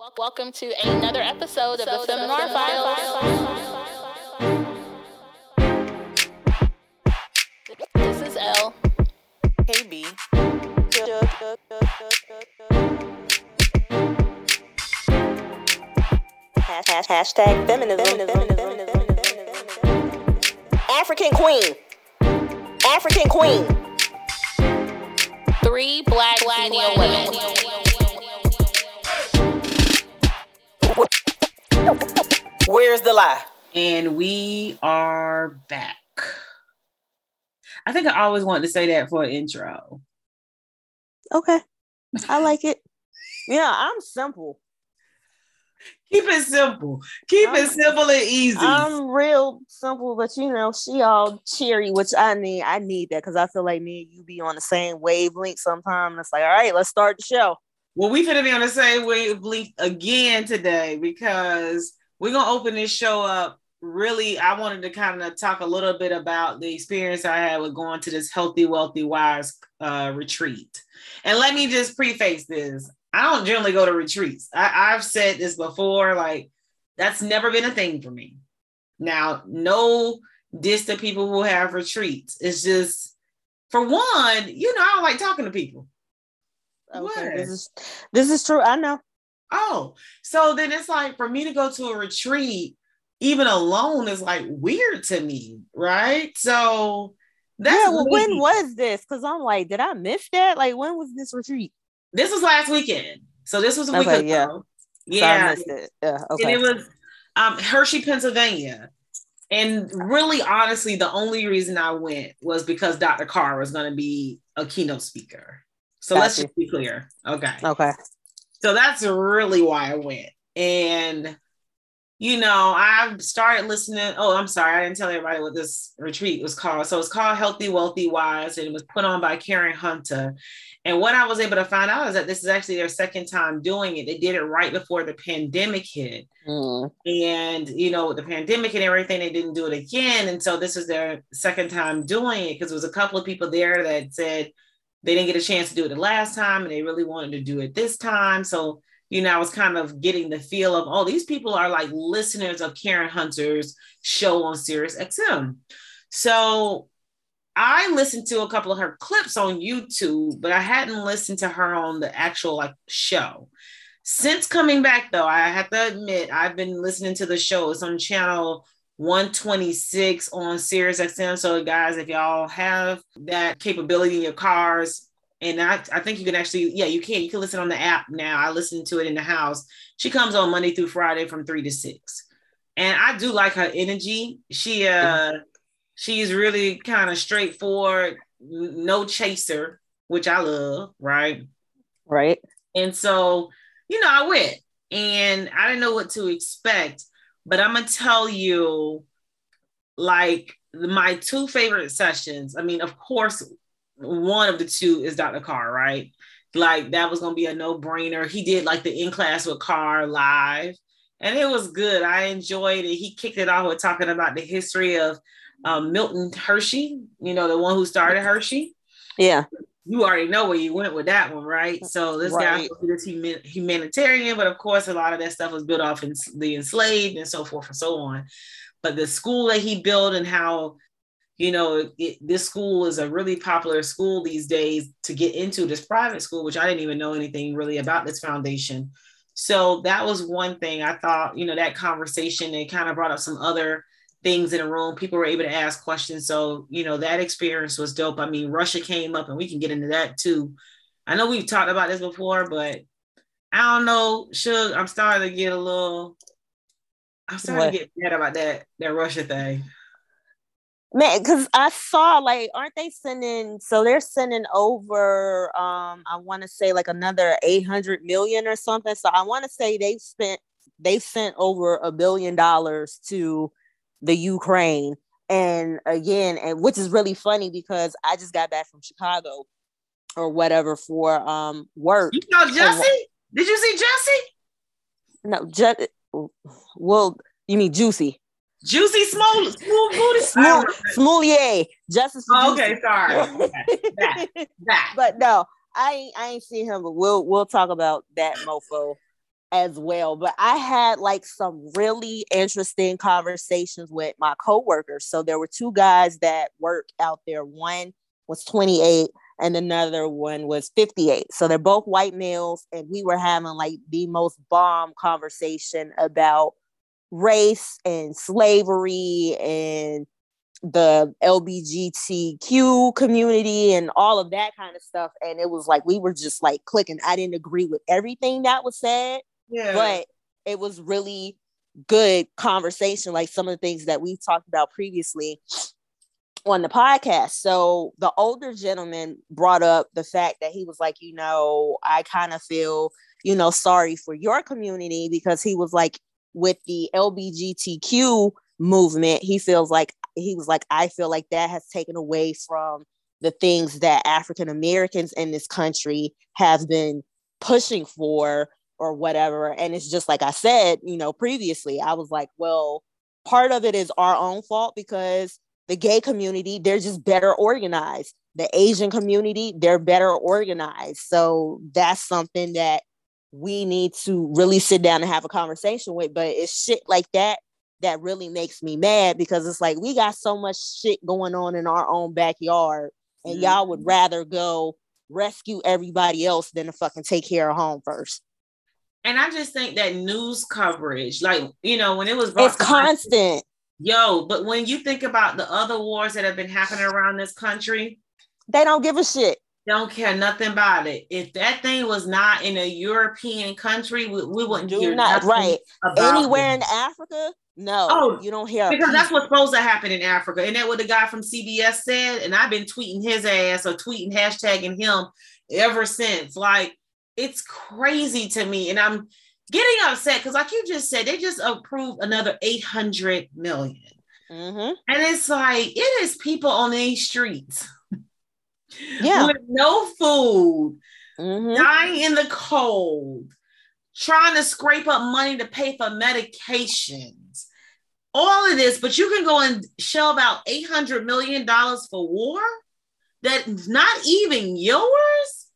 Welcome to another episode of the Fem Noir Files. This is L. KB. Hashtag feminism. African queen. African queen. Three black senior women. Where's the lie? And we are back. I think I always wanted to say that for an intro. Okay. I like it. Yeah, I'm simple. Keep it simple. Keep I'm- it simple and easy. I'm real simple, but you know, she all cheery, which I need. I need that because I feel like me and you be on the same wavelength sometimes. It's like, all right, let's start the show. well, we finna be on the same wavelength again today because we're gonna open this show up. Really, I wanted to kind of talk a little bit about the experience I had with going to this healthy, wealthy, wise uh, retreat. And let me just preface this: I don't generally go to retreats. I, I've said this before, like that's never been a thing for me. Now, no diss to people who have retreats. It's just, for one, you know, I don't like talking to people. Okay, What? this is this is true. I know. Oh, so then it's like for me to go to a retreat, even alone, is like weird to me, right? So that's yeah, well, when was this? Because I'm like, did I miss that? Like, when was this retreat? this was last weekend. So this was a week Okay, ago. yeah. So I Yeah. missed it. Yeah, And okay. it was um, Hershey, Pennsylvania. And really, honestly, the only reason I went was because Dr. Carr was going to be a keynote speaker. So let's just be clear. Okay. okay. So that's really why I went. And, you know, I've started listening. Oh, I'm sorry. I didn't tell everybody what this retreat was called. So it's called Healthy, Wealthy, Wise, and it was put on by Karen Hunter. And what I was able to find out is that this is actually their second time doing it. They did it right before the pandemic hit. Mm, And, you know, with the pandemic and everything, they didn't do it again. And so this is their second time doing it because there was a couple of people there that said they didn't get a chance to do it the last time and they really wanted to do it this time. So, you know, I was kind of getting the feel of, oh, these people are like listeners of Karen Hunter's show on Sirius XM. So I listened to a couple of her clips on YouTube, but I hadn't listened to her on the actual like show. Since coming back, though, I have to admit I've been listening to the show. It's on channel 126 on Sirius XM. So, guys, if y'all have that capability in your cars, and I, I think you can actually, yeah, you can. You can listen on the app now. I listen to it in the house. She comes on Monday through Friday from three to six, and I do like her energy. She uh, she's really kind of straightforward, no chaser, which I love, right? right. And so, you know, I went and I didn't know what to expect, but I'm gonna tell you, like my two favorite sessions. I mean, of course, one of the two is Dr. Carr, right? Like that was gonna be a no-brainer. He did like the in class with Carr live, and it was good. I enjoyed it. He kicked it off with talking about the history of um, Milton Hershey, you know, the one who started Hershey Yeah. You already know where you went with that one, right? So this guy Right. was this human, humanitarian, but of course, a lot of that stuff was built off in the enslaved and so forth and so on. But the school that he built and how, you know, it, this school is a really popular school these days to get into this private school, which I didn't even know anything really about this foundation. So that was one thing I thought, you know, that conversation, it kind of brought up some other things in a room. People were able to ask questions. So, you know, that experience was dope. I mean, Russia came up and we can get into that too. I know we've talked about this before, but I don't know. Should I'm starting to get a little I'm starting What? to get mad about that that Russia thing. Man, because I saw like, aren't they sending? So they're sending over. Um, I want to say like another eight hundred million or something. So I want to say they spent they sent over a billion dollars to the Ukraine. And again, and which is really funny because I just got back from Chicago or whatever for um work. You know Jesse? Did you see Jesse? No, just well, you mean Juicy. Juicy smooth, smooth booty. Smooth, Smoolier, Justice Oh, okay, sorry. That, that. but no, I ain't, I ain't seen him. But we'll we'll talk about that mofo as well. But I had like some really interesting conversations with my coworkers. So there were two guys that work out there. One was 28 and another one was 58. So they're both white males. And we were having like the most bomb conversation about race and slavery and the LBGTQ community and all of that kind of stuff. And it was like we were just like clicking. I didn't agree with everything that was said, yeah. but it was really good conversation, like some of the things that we talked about previously on the podcast. So the older gentleman brought up the fact that he was like, you know, I kind of feel, you know, sorry for your community because he was like, with the LBGTQ movement, he feels like he was like, I feel like that has taken away from the things that African Americans in this country have been pushing for or whatever. And it's just like I said, you know, previously, I was like, well, part of it is our own fault because the gay community, they're just better organized. The Asian community, they're better organized. So that's something that we need to really sit down and have a conversation with. But it's shit like that that really makes me mad because it's like we got so much shit going on in our own backyard and mm-hmm. y'all would rather go rescue everybody else than to fucking take care of home first. And I just think that news coverage, like you know, when it was it's constant. yo, but when you think about the other wars that have been happening around this country, they don't give a shit. Don't care nothing about it. If that thing was not in a European country, we, we wouldn't Do hear not right anywhere it. in Africa. No, oh, you don't hear because that's what's supposed to happen in Africa. And that what the guy from CBS said. And I've been tweeting his ass or tweeting hashtagging him ever since. Like it's crazy to me, and I'm getting upset because, like you just said, they just approved another 800 million. Mm-hmm. and it's like it is people on these streets, yeah, with no food, mm-hmm. dying in the cold, trying to scrape up money to pay for medications all of this, but you can go and shell out $800 million for war that's not even yours.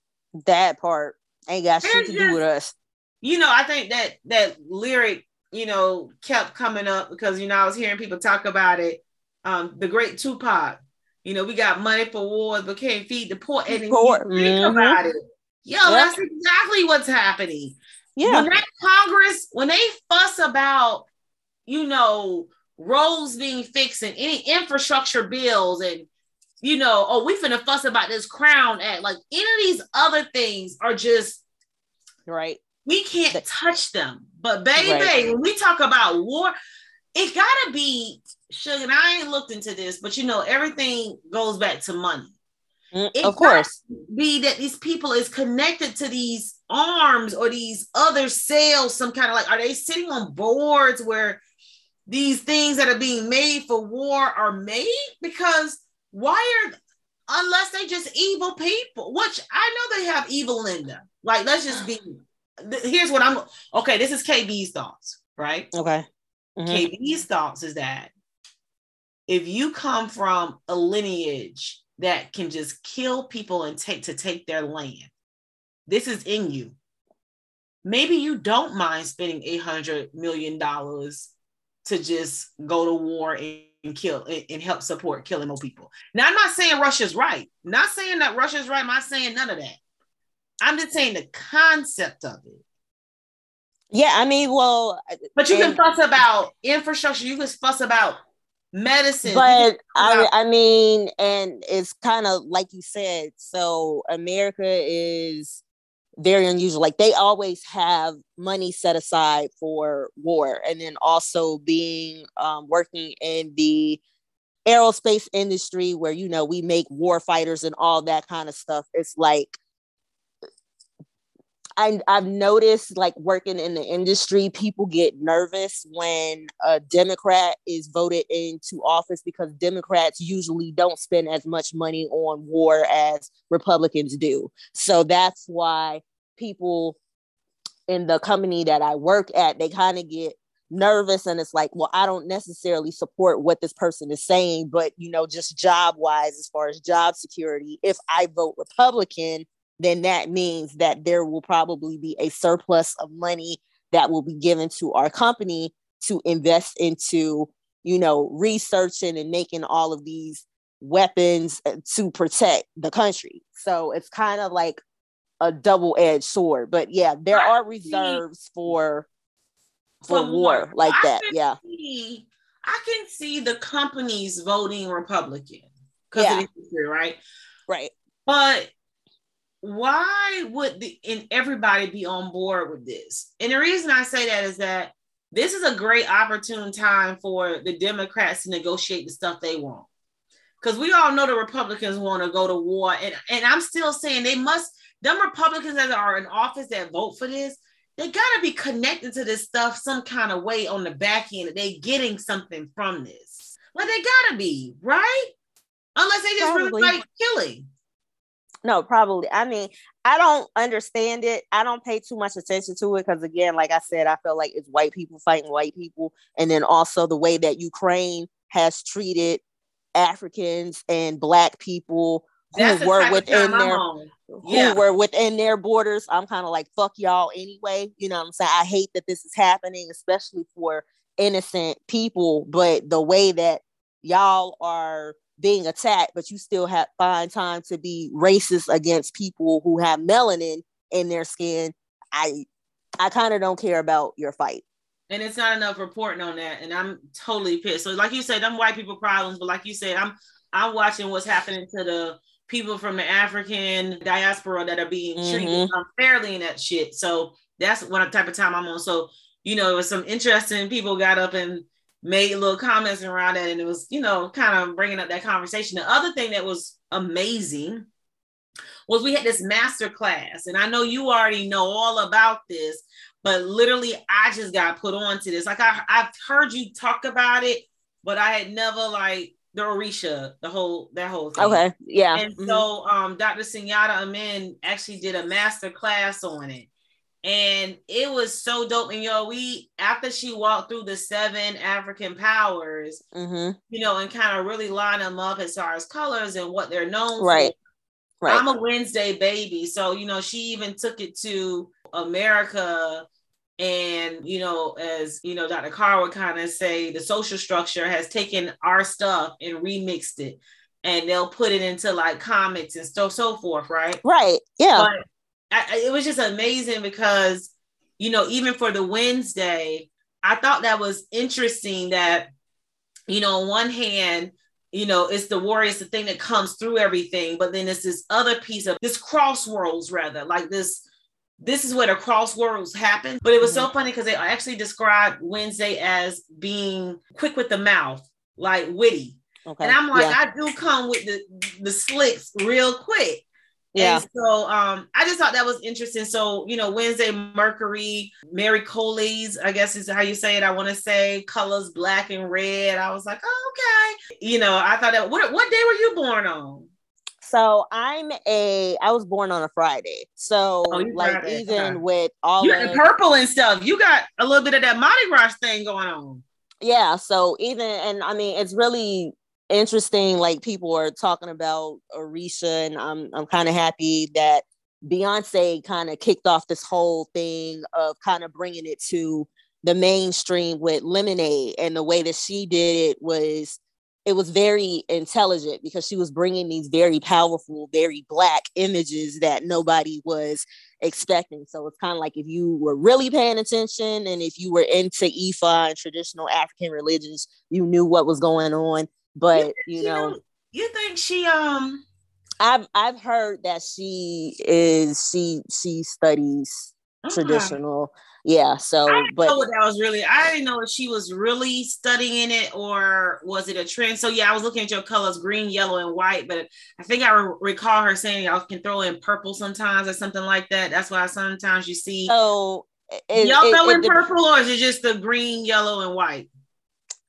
That part ain't got shit to just, do with us. You know, I think that that lyric, you know, kept coming up because you know I was hearing people talk about it. Um, the great Tupac, you know, we got money for wars, but can't feed the poor. And poor. think mm-hmm. about it. Yo, yep. that's exactly what's happening. Yeah. When that Congress, when they fuss about you know, roads being fixed and any infrastructure bills and you know, oh, we finna fuss about this crown act. Like any of these other things are just right. We can't touch them. But baby, right. when we talk about war, it gotta be sugar. And I ain't looked into this, but you know, everything goes back to money. Mm, of course. Be that these people is connected to these arms or these other sales, some kind of like, are they sitting on boards where these things that are being made for war are made because why are unless they just evil people which i know they have evil in them. Like let's just be here's what i'm okay this is kb's thoughts right? Okay. Mm-hmm. kb's thoughts is that if you come from a lineage that can just kill people and take to take their land this is in you. Maybe you don't mind spending 800 million dollars to just go to war and, and kill and, and, help support killing more people. Now, I'm not saying Russia's right. I'm not saying that Russia's right. I'm not saying none of that. I'm just saying the concept of it. Yeah, I mean, well, but you and, can fuss about infrastructure. You can fuss about medicine. But I, I mean, and it's kind of like you said. So America is very unusual. Like they always have money set aside for war, and then also being um, working in the aerospace industry where you know we make war fighters and all that kind of stuff. It's like I, I've noticed like working in the industry, people get nervous when a Democrat is voted into office because Democrats usually don't spend as much money on war as Republicans do. So that's why people in the company that I work at, they kind of get nervous and it's like, well, I don't necessarily support what this person is saying, but you know, just job wise, as far as job security, if I vote Republican, then that means that there will probably be a surplus of money that will be given to our company to invest into, you know, researching and making all of these weapons uh, to protect the country. So it's kind of like a double-edged sword. But yeah, there I are reserves for for, for war, war like I that. Yeah. See, I can see the companies voting Republican because yeah. of history, right? Right. But why would the and everybody be on board with this? And the reason I say that is that this is a great opportune time for the Democrats to negotiate the stuff they want. Because we all know the Republicans want to go to war. And, and I'm still saying they must, them Republicans that are in office that vote for this, they got to be connected to this stuff some kind of way on the back end. They getting something from this. Like they got to be, right? Unless they just Probably. really like killing. No, probably. I mean, I don't understand it. I don't pay too much attention to it because, again, like I said, I feel like it's white people fighting white people. And then also the way that Ukraine has treated Africans and Black people who That's were within their yeah. who were within their borders. I'm kind of like fuck y'all anyway. You know what I'm saying? I hate that this is happening, especially for innocent people. But the way that y'all are being attacked, but you still have find time to be racist against people who have melanin in their skin. I I kind of don't care about your fight. And it's not enough reporting on that. And I'm totally pissed. So like you said, them white people problems, but like you said, I'm I'm watching what's happening to the people from the African diaspora that are being mm-hmm. treated unfairly in that shit. So that's what type of time I'm on. So, you know, it was some interesting people got up and made little comments around that and it was you know kind of bringing up that conversation. The other thing that was amazing was we had this master class and i know you already know all about this but literally i just got put on to this. Like I, i've heard you talk about it but i had never like the orisha the whole that whole thing. Okay yeah and mm-hmm. so um dr Sunyata amen actually did a master class on it and it was so dope. And yo, we after she walked through the seven African powers, mm-hmm. you know, and kind of really line them up as far as colors and what they're known right. for. Right. I'm a Wednesday baby, so you know, she even took it to America. And you know, as you know, Dr. Carr would kind of say, the social structure has taken our stuff and remixed it, and they'll put it into like comics and so so forth, right? Right. Yeah. But I, it was just amazing because, you know, even for the Wednesday, I thought that was interesting that, you know, on one hand, you know, it's the warriors, the thing that comes through everything, but then it's this other piece of this crossworlds, rather like this. This is where the crosswords happen. But it was mm-hmm. so funny because they actually described Wednesday as being quick with the mouth, like witty. Okay. And I'm like, yeah. I do come with the the slicks real quick. Yeah. And so um, I just thought that was interesting. So, you know, Wednesday Mercury, Mary Coley's, I guess is how you say it. I want to say colors black and red. I was like, oh, okay. You know, I thought that what what day were you born on? So I'm a I was born on a Friday. So oh, like even okay. with all you of, purple and stuff, you got a little bit of that Mardi Gras thing going on. Yeah. So even and I mean it's really interesting like people are talking about Orisha and I'm I'm kind of happy that Beyonce kind of kicked off this whole thing of kind of bringing it to the mainstream with Lemonade and the way that she did it was it was very intelligent because she was bringing these very powerful very black images that nobody was expecting. So it's kind of like if you were really paying attention and if you were into ifa and traditional african religions you knew what was going on but you, you know, know, you think she um I've I've heard that she is she she studies okay. traditional. Yeah, so I but know that was really I didn't know if she was really studying it or was it a trend. So yeah, I was looking at your colors green, yellow, and white, but I think I re- recall her saying I can throw in purple sometimes or something like that. That's why sometimes you see so it, yellow it, and purple, or is it just the green, yellow, and white?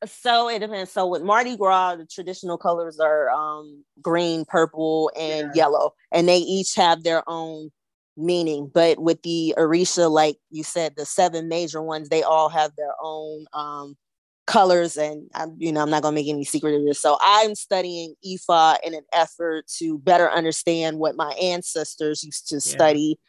So it depends. So with Mardi Gras, the traditional colors are um, green, purple, and yeah. yellow, and they each have their own meaning. But with the Orisha, like you said, the seven major ones, they all have their own um, colors. And I'm, you know, I'm not gonna make any secret of this. So I'm studying Ifa in an effort to better understand what my ancestors used to yeah. study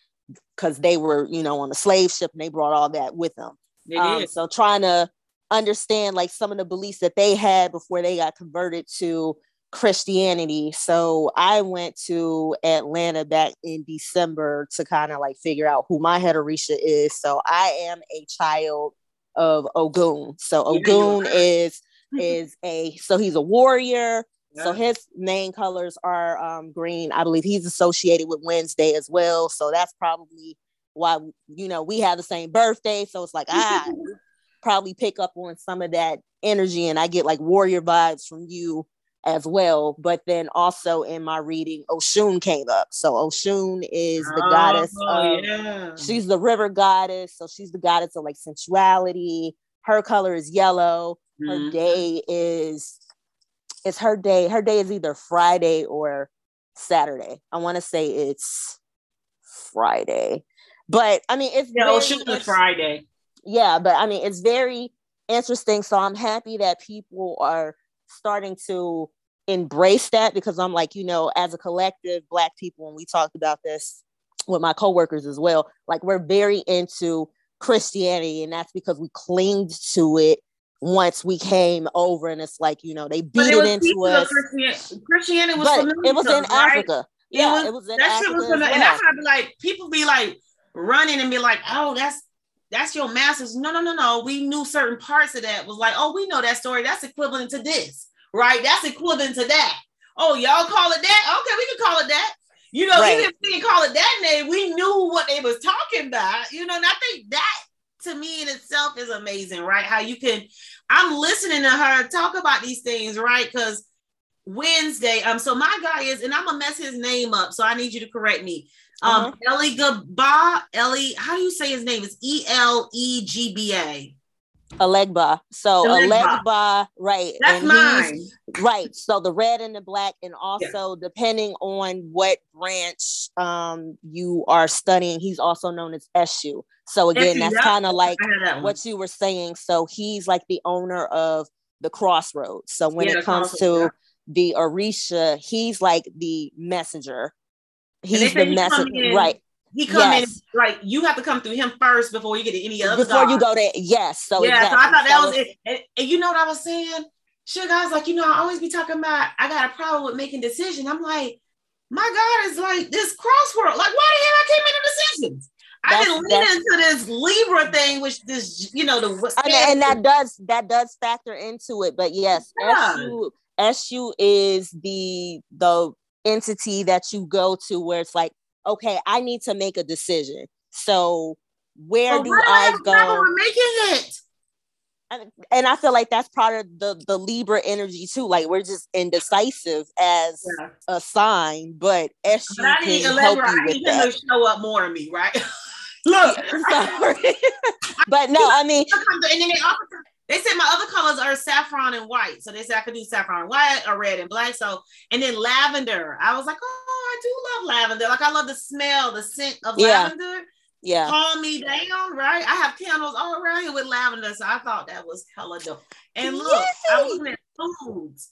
because they were, you know, on a slave ship and they brought all that with them. Um, so trying to understand like some of the beliefs that they had before they got converted to Christianity. So I went to Atlanta back in December to kind of like figure out who my head Orisha is. So I am a child of Ogun. So Ogun is is a so he's a warrior. Yeah. So his main colors are um, green. I believe he's associated with Wednesday as well. So that's probably why you know we have the same birthday. So it's like I probably pick up on some of that energy, and I get like warrior vibes from you as well. But then also in my reading, Oshun came up. So Oshun is the oh, goddess of, yeah. she's the river goddess. So she's the goddess of like sensuality. Her color is yellow. Her mm-hmm. day is it's her day. Her day is either Friday or Saturday. I want to say it's Friday. But I mean it's yeah, Oshun is Friday. Yeah, but I mean it's very interesting. So I'm happy that people are starting to embrace that because I'm like, you know, as a collective, Black people, and we talked about this with my coworkers as well, like we're very into Christianity, and that's because we clinged to it once we came over, and it's like, you know, they beat it, it into us. Christianity, Christianity was, it was in? Africa. Yeah, it was, it was in that Africa. Shit was well. And that's be like, people be like running and be like, oh, that's that's your masters. No, no, no, no. We knew certain parts of that was like, oh, we know that story. That's equivalent to this right? That's equivalent to that. Oh, y'all call it that? Okay, we can call it that. You know, right. even if we didn't call it that name, we knew what they was talking about. You know, and I think that to me in itself is amazing, right? How you can, I'm listening to her talk about these things, right? Because Wednesday, um, so my guy is, and I'm gonna mess his name up, so I need you to correct me. Um, uh-huh. Ellie Gaba, Ellie, how do you say his name? It's E L E G B A. Elegba. So Elegba, right. That's and mine. Right. So the red and the black, and also yeah. depending on what branch um you are studying, he's also known as Eshu. So again, Eshu, that's kind of like what you were saying. So he's like the owner of the crossroads. So when yeah, it comes to the Orisha, he's like the messenger. He's the messenger, right? He come yes. in like you have to come through him first before you get to any other. Before you go there, yes. So yeah, exactly. so I thought that so was it. And, and, you know what I was saying? Sure, guys, like you know, I always be talking about I got a problem with making decisions. I'm like, my God, is like this crossword. Like, why the hell I came into decisions? I've been leaning into this Libra thing, which this, you know, the and, and, that does that does factor into it. But yes, yeah. Eshu Eshu is the the entity that you go to where it's like okay, I need to make a decision. So where do I go? making it. And, and I feel like that's part of the the Libra energy too. Like we're just indecisive as yeah. a sign, but Eshu but I need can help you with that. To show up more in me, right? Look, sorry, but no, I mean, and then they offer they said my other colors are saffron and white. So they said I could do saffron and white or red and black. So, and then lavender. I was like, oh, I do love lavender. Like I love the smell, the scent of yeah. lavender. Yeah. Calm me down, right? I have candles all around here with lavender. So I thought that was hella dope. And look. I was looking at foods.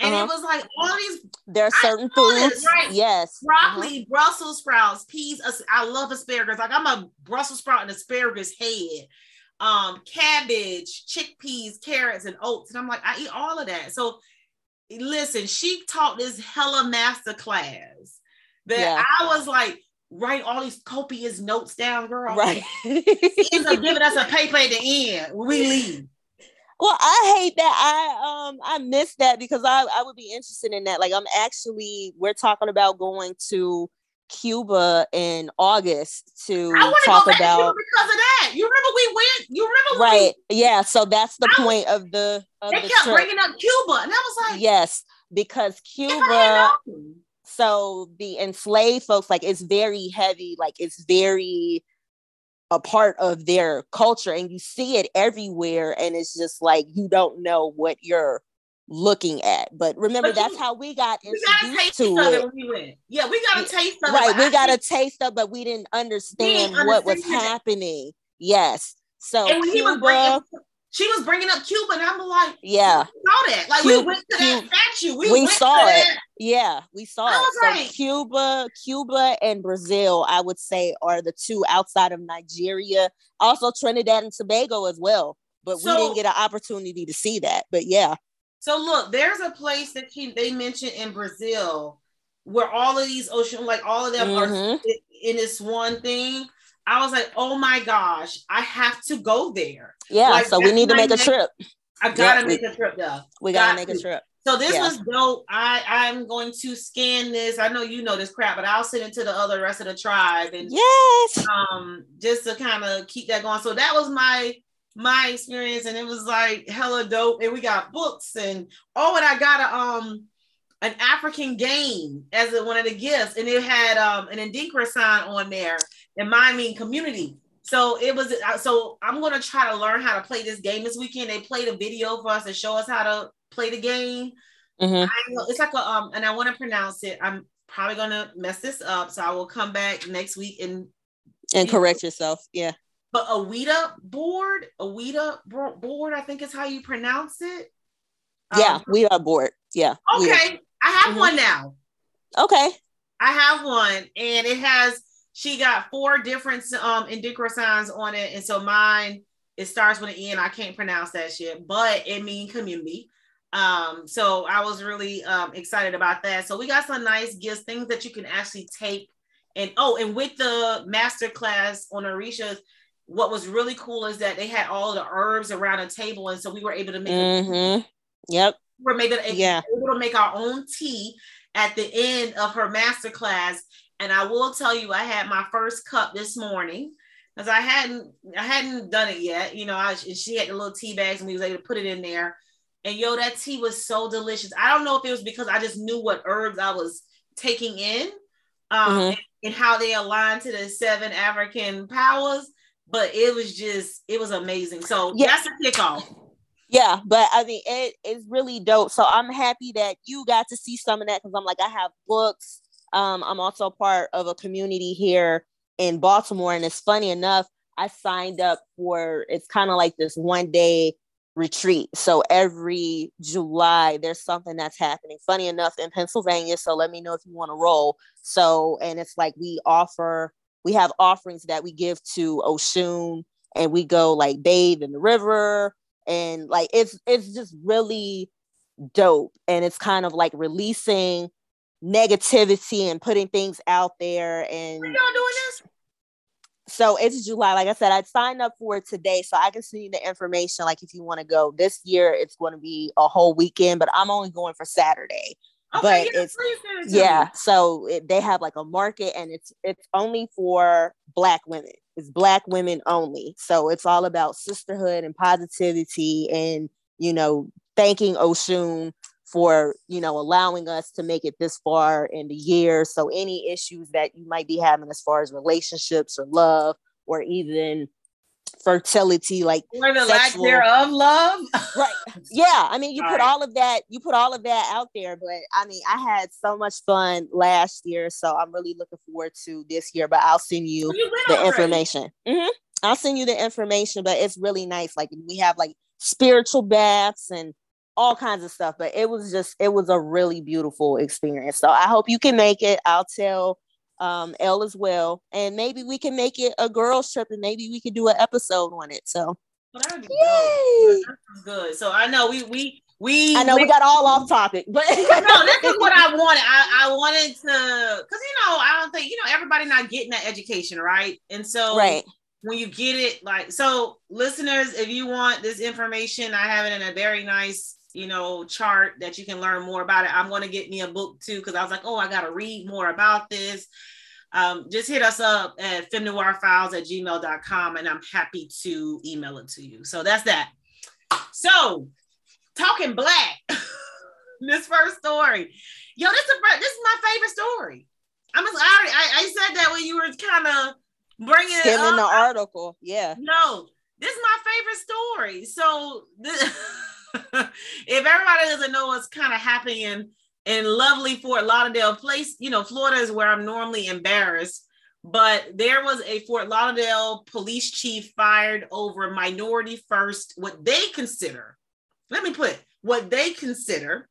And uh-huh. it was like all these. There are certain foods, right? Yes. Broccoli, uh-huh. Brussels sprouts, peas. I love asparagus. Like I'm a Brussels sprout and asparagus head um, cabbage, chickpeas, carrots, and oats. And I'm like, I eat all of that. So listen, she taught this hella master class that yeah. I was like, write all these copious notes down, girl. Right. Ends up giving us a paper at the end when we leave. Well, I hate that. I um I miss that because I, I would be interested in that. Like I'm actually we're talking about going to Cuba in August to talk about because of that. You remember we went. You remember right? We, yeah. So that's the point of the. Of they the kept trip. bringing up Cuba, and I was like, yes, because Cuba. So the enslaved folks, like, it's very heavy. Like, it's very a part of their culture, and you see it everywhere. And it's just like you don't know what you're looking at. But remember, but that's how we got introduced to it. We. Yeah, we got a taste of right, it. Right, we got a taste of, but we didn't understand we what was happening. Yes. So and when Cuba, he was bringing, she was bringing up Cuba, and I'm like, yeah, we saw that. Like Cuba- we went to that Cuba- statue. We, we went saw to it. that. Yeah, we saw it. was So Cuba, Cuba, and Brazil, I would say, are the two outside of Nigeria. Also Trinidad and Tobago as well. But we didn't get an opportunity to see that. But yeah, So look, there's a place that he, they mentioned in Brazil where all of these ocean, like all of them are Mhm. i- in this one thing. I was like, oh my gosh, I have to go there. yeah. Like, so we need to make a trip. I gotta Yeah, make we- a trip though. We gotta got make a trip. So this Yeah. was dope. I I'm going to scan this. I know you know this crap, but I'll send it to the other rest of the tribe and Yes. um just to kind of keep that going. So that was my my experience, and it was like hella dope. And we got books and oh, and I got a um an African game as a, one of the gifts, and it had um an Adinkra sign on there, and mine mean community. So it was uh, so I'm gonna try to learn how to play this game this weekend. They played a video for us to show us how to play the game. Mhm. I it's like a um, and I want to pronounce it. I'm probably gonna mess this up, so I will come back next week and And correct yourself. Yeah. But a Oware board, a Oware bo- board, I think is how you pronounce it. Yeah. Um, we are bored. Yeah. okay, I have Mhm. one now. Okay. I have one, and it has. She got four different um Adinkra signs on it, and so mine it starts with an E, and I can't pronounce that shit, but it means community. Um, so I was really um excited about that. So we got some nice gifts, things that you can actually take. And oh, and with the master class on Orisha's, what was really cool is that they had all the herbs around a table, and so we were able to make a hmm Yep. we were maybe Yeah. able to make our own tea at the end of her master class. And I will tell you, I had my first cup this morning because I hadn't I hadn't done it yet. You know, I she had the little tea bags and we was able to put it in there. And yo, that tea was so delicious. I don't know if it was because I just knew what herbs I was taking in, um, Mhm. and, and how they align to the seven African powers. But it was just, it was amazing. So Yeah. that's a kickoff. Yeah, but I mean, it is really dope. So I'm happy that you got to see some of that because I'm like, I have books. Um, I'm also part of a community here in Baltimore, and it's funny enough. I signed up for it's kind of like this one day retreat. So every July, there's something that's happening. Funny enough, in Pennsylvania. So let me know if you want to roll. So, and it's like we offer, we have offerings that we give to Oshun, and we go like bathe in the river and like it's it's just really dope and it's kind of like releasing negativity and putting things out there and y'all doing this? so it's July. Like I said, I signed up for it today, so I can send you the information. Like if you want to go this year, it's going to be a whole weekend, but I'm only going for Saturday. Okay, But yeah, it's- please send it to Yeah, so it, they have like a market, and it's it's only for Black women. It's Black women only. So it's all about sisterhood and positivity, and you know, thanking Oshun for you know allowing us to make it this far in the year. So any issues that you might be having as far as relationships or love or even fertility, like Or the lack sexual- thereof love. right yeah i mean you put Sorry. all of that you put all of that out there but i mean i had so much fun last year so i'm really looking forward to this year but i'll send you You the already. information Mhm. i'll send you the information but it's really nice like we have like spiritual baths and all kinds of stuff but it was just it was a really beautiful experience so i hope you can make it i'll tell um Elle as well and maybe we can make it a girls trip and maybe we can do an episode on it so Well, that would be Yay! sounds good. So I know we we we i know we got all off topic but no, this is what I wanted. I, I wanted to because you know, I don't think you know everybody not getting that education, right? And so right when you get it, like so listeners, if you want this information, I have it in a very nice, you know, chart that you can learn more about it. I'm gonna get me a book too, because I was like, oh, I gotta read more about this. Um, just hit us up at femnoirfiles at gmail.com and I'm happy to email it to you. So that's that. So talking black, this first story. Yo, this is a, this is my favorite story. I'm just, I, already, I, I said that when you were kind of bringing it skimming up. the article yeah No, this is my favorite story. So, this, if everybody doesn't know what's kind of happening in, lovely Fort Lauderdale place, you know, Florida is where I'm normally embarrassed but there was a Fort Lauderdale police chief fired over minority first, what they consider, let me put what they consider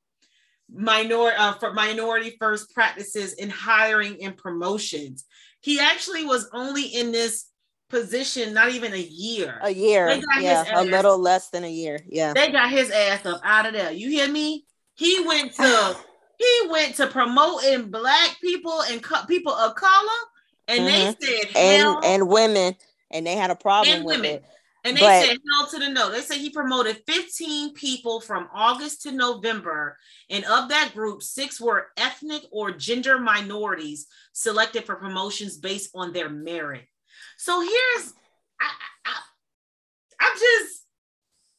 minor uh, for minority first practices in hiring and promotions. He actually was only in this position not even a year. A year, yeah, a little less than a year. Yeah, they got his ass up out of there. You hear me? He went to he went to promoting black people and co- people of color, and mm-hmm. they said and and women, and they had a problem with women. it. And they but, said hell to the no. They said he promoted 15 people from August to November. And of that group, six were ethnic or gender minorities selected for promotions based on their merit. So here's, I, I, I'm just,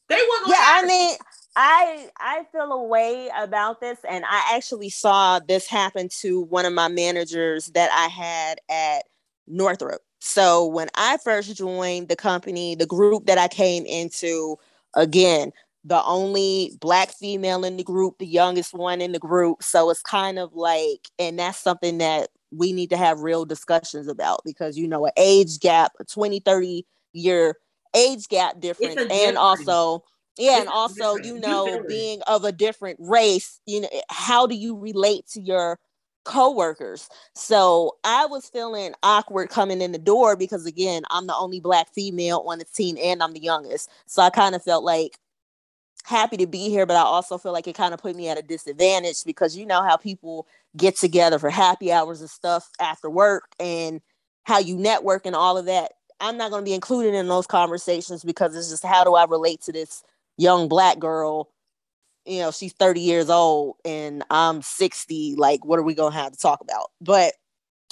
they were Yeah, I mean, I I feel a way about this, and I actually saw this happen to one of my managers that I had at Northrop. So when I first joined the company, the group that I came into, again, the only black female in the group, the youngest one in the group. So it's kind of like, and that's something that we need to have real discussions about because you know an age gap, a 20, 30 year age gap difference, and also yeah, it's and also you know being of a different race, you know how do you relate to your co-workers? So i was feeling awkward coming in the door because again i'm the only black female on the team and i'm the youngest. So i kind of felt like happy to be here but i also feel like it kind of put me at a disadvantage because you know how people get together for happy hours and stuff after work and how you network and all of that i'm not going to be included in those conversations because it's just how do i relate to this young black girl you know, she's 30 years old and I'm 60. Like, what are we going to have to talk about? But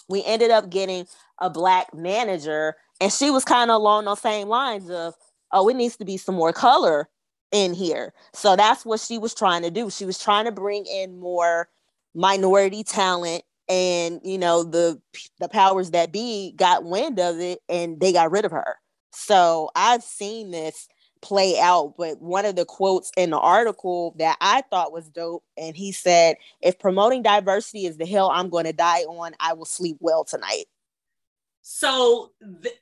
we ended up getting a black manager, and she was kind of along those same lines of, oh, it needs to be some more color in here. So that's what she was trying to do. She was trying to bring in more minority talent and you know the the powers that be got wind of it and they got rid of her so i've seen this play out. But one of the quotes in the article that I thought was dope, and he said, If promoting diversity is the hill I'm going to die on, I will sleep well tonight. So, th-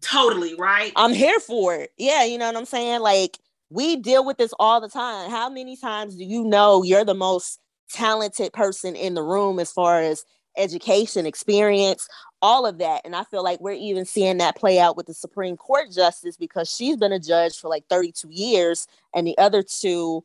totally, right? I'm here for it. Yeah, you know what I'm saying? Like, we deal with this all the time. How many times do you know you're the most talented person in the room as far as education, experience, all of that. And I feel like we're even seeing that play out with the Supreme Court justice because she's been a judge for like 32 years. And the other two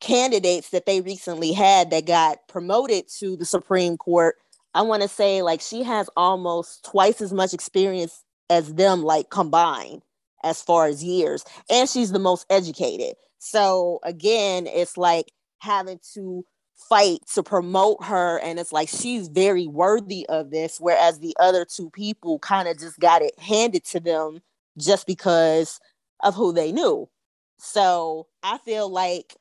candidates that they recently had that got promoted to the Supreme Court, I want to say like she has almost twice as much experience as them, like combined as far as years. And she's the most educated. So again, it's like having to fight to promote her and it's like she's very worthy of this whereas the other two people kind of just got it handed to them just because of who they knew so i feel like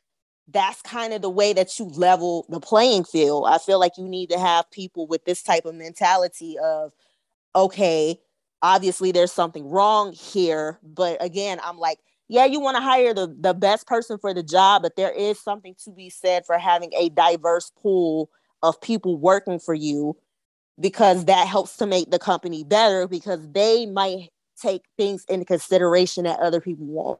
that's kind of the way that you level the playing field i feel like you need to have people with this type of mentality of okay obviously there's something wrong here but again i'm like yeah, you want to hire the, the best person for the job, but there is something to be said for having a diverse pool of people working for you because that helps to make the company better because they might take things into consideration that other people won't.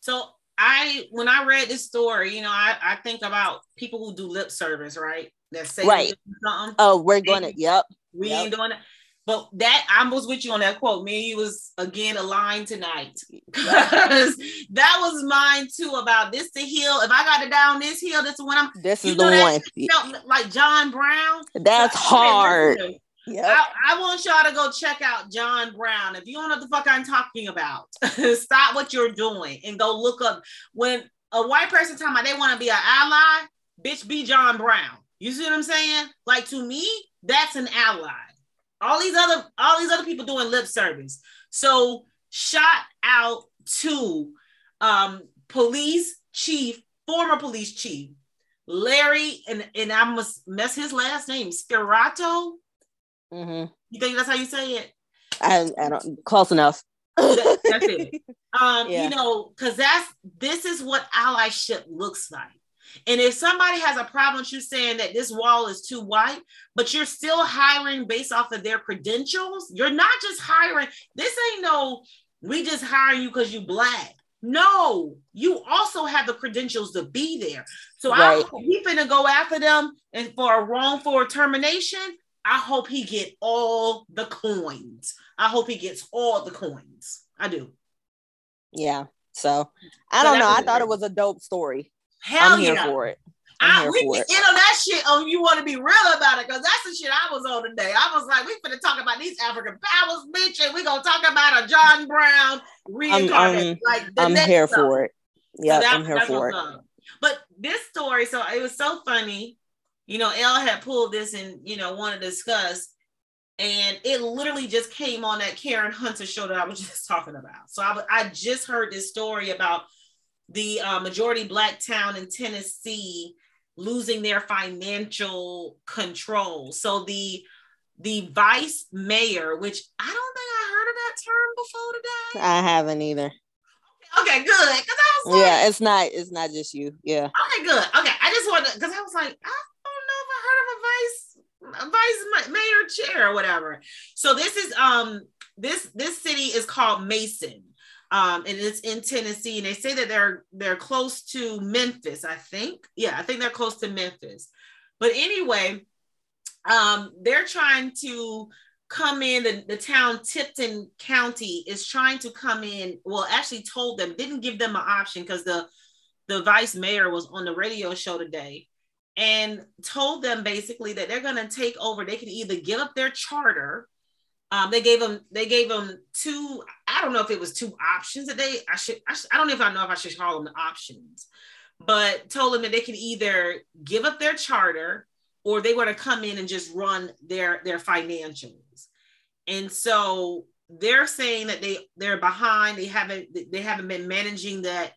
So I when I read this story, you know, I, I think about people who do lip service, right? That say right. something. Oh, we're going to, yep. We yep. ain't doing it. But that I was with you on that quote. Me and you was again aligned tonight because that was mine too. About this the hill. If I got to down this hill, this is when I'm. This is the one. Felt like John Brown. That's hard. Yep. I, I, want y'all to go check out John Brown. If you don't know what the fuck I'm talking about, stop what you're doing and go look up. When a white person talking about they want to be an ally, bitch, be John Brown. You see what I'm saying? Like to me, that's an ally all these other all these other people doing lip service. So shout out to um police chief, former police chief, Larry, and and I must mess his last name, Spirato. Mm-hmm. You think that's how you say it? I, I don't close enough. that, that's it. Um, yeah. you know, because that's this is what allyship looks like. And if somebody has a problem with you saying that this wall is too white, but you're still hiring based off of their credentials, you're not just hiring. This ain't no, we just hiring you because you black. No, you also have the credentials to be there. So right. I we finna go after them and for a wrongful termination. I hope he get all the coins. I hope he gets all the coins. I do. Yeah. So I don't know. I thought it was a dope story. Hell I'm yeah. for it. I'm I, we for it. You know that shit on you want to be real about it because that's the shit I was on today. I was like, we gonna talk about these African powers, bitch, and we gonna talk about a John Brown reincarnated. I'm, I'm, I'm here stuff. for it. Yeah, so I'm here for it. But this story, so it was so funny. You know, Elle had pulled this and you know want to discuss, and it literally just came on that Karen Hunter show that I was just talking about. So I, I just heard this story about the uh, majority black town in Tennessee losing their financial control. So the the vice mayor, which I don't think I heard of that term before today. I haven't either. Okay, good. Because I was like, yeah, it's not it's not just you. Yeah. Okay, good. Okay, I just wanted because I was like, I don't know if I heard of a vice a vice mayor chair or whatever. So this is um this this city is called Mason um, and it's in Tennessee. And they say that they're they're close to Memphis. I think, yeah, I think they're close to Memphis. But anyway, um, they're trying to come in. The, the town Tipton County is trying to come in. Well, actually, told them didn't give them an option because the the vice mayor was on the radio show today and told them basically that they're going to take over. They can either give up their charter um, they gave them they gave them two. I don't know if it was two options that they. I should. I, should, I don't know if I know if I should call them the options, but told them that they could either give up their charter or they were to come in and just run their their financials. And so they're saying that they they're behind. They haven't they haven't been managing that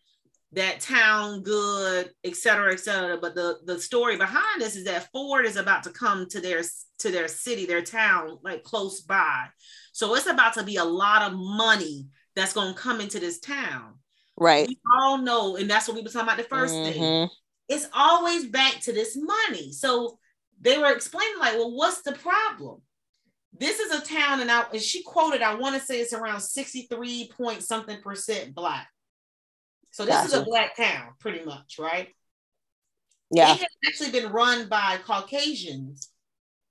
that town good, et cetera, et cetera. But the the story behind this is that Ford is about to come to their to their city, their town, like close by. So it's about to be a lot of money that's going to come into this town. Right. We all know, and that's what we were talking about the 1st mm-hmm. thing. It's always back to this money. So they were explaining, like, well, what's the problem? This is a town, and I and she quoted, I want to say it's around 63 point something percent black. So this gotcha. is a black town, pretty much, right? Yeah. It has actually been run by Caucasians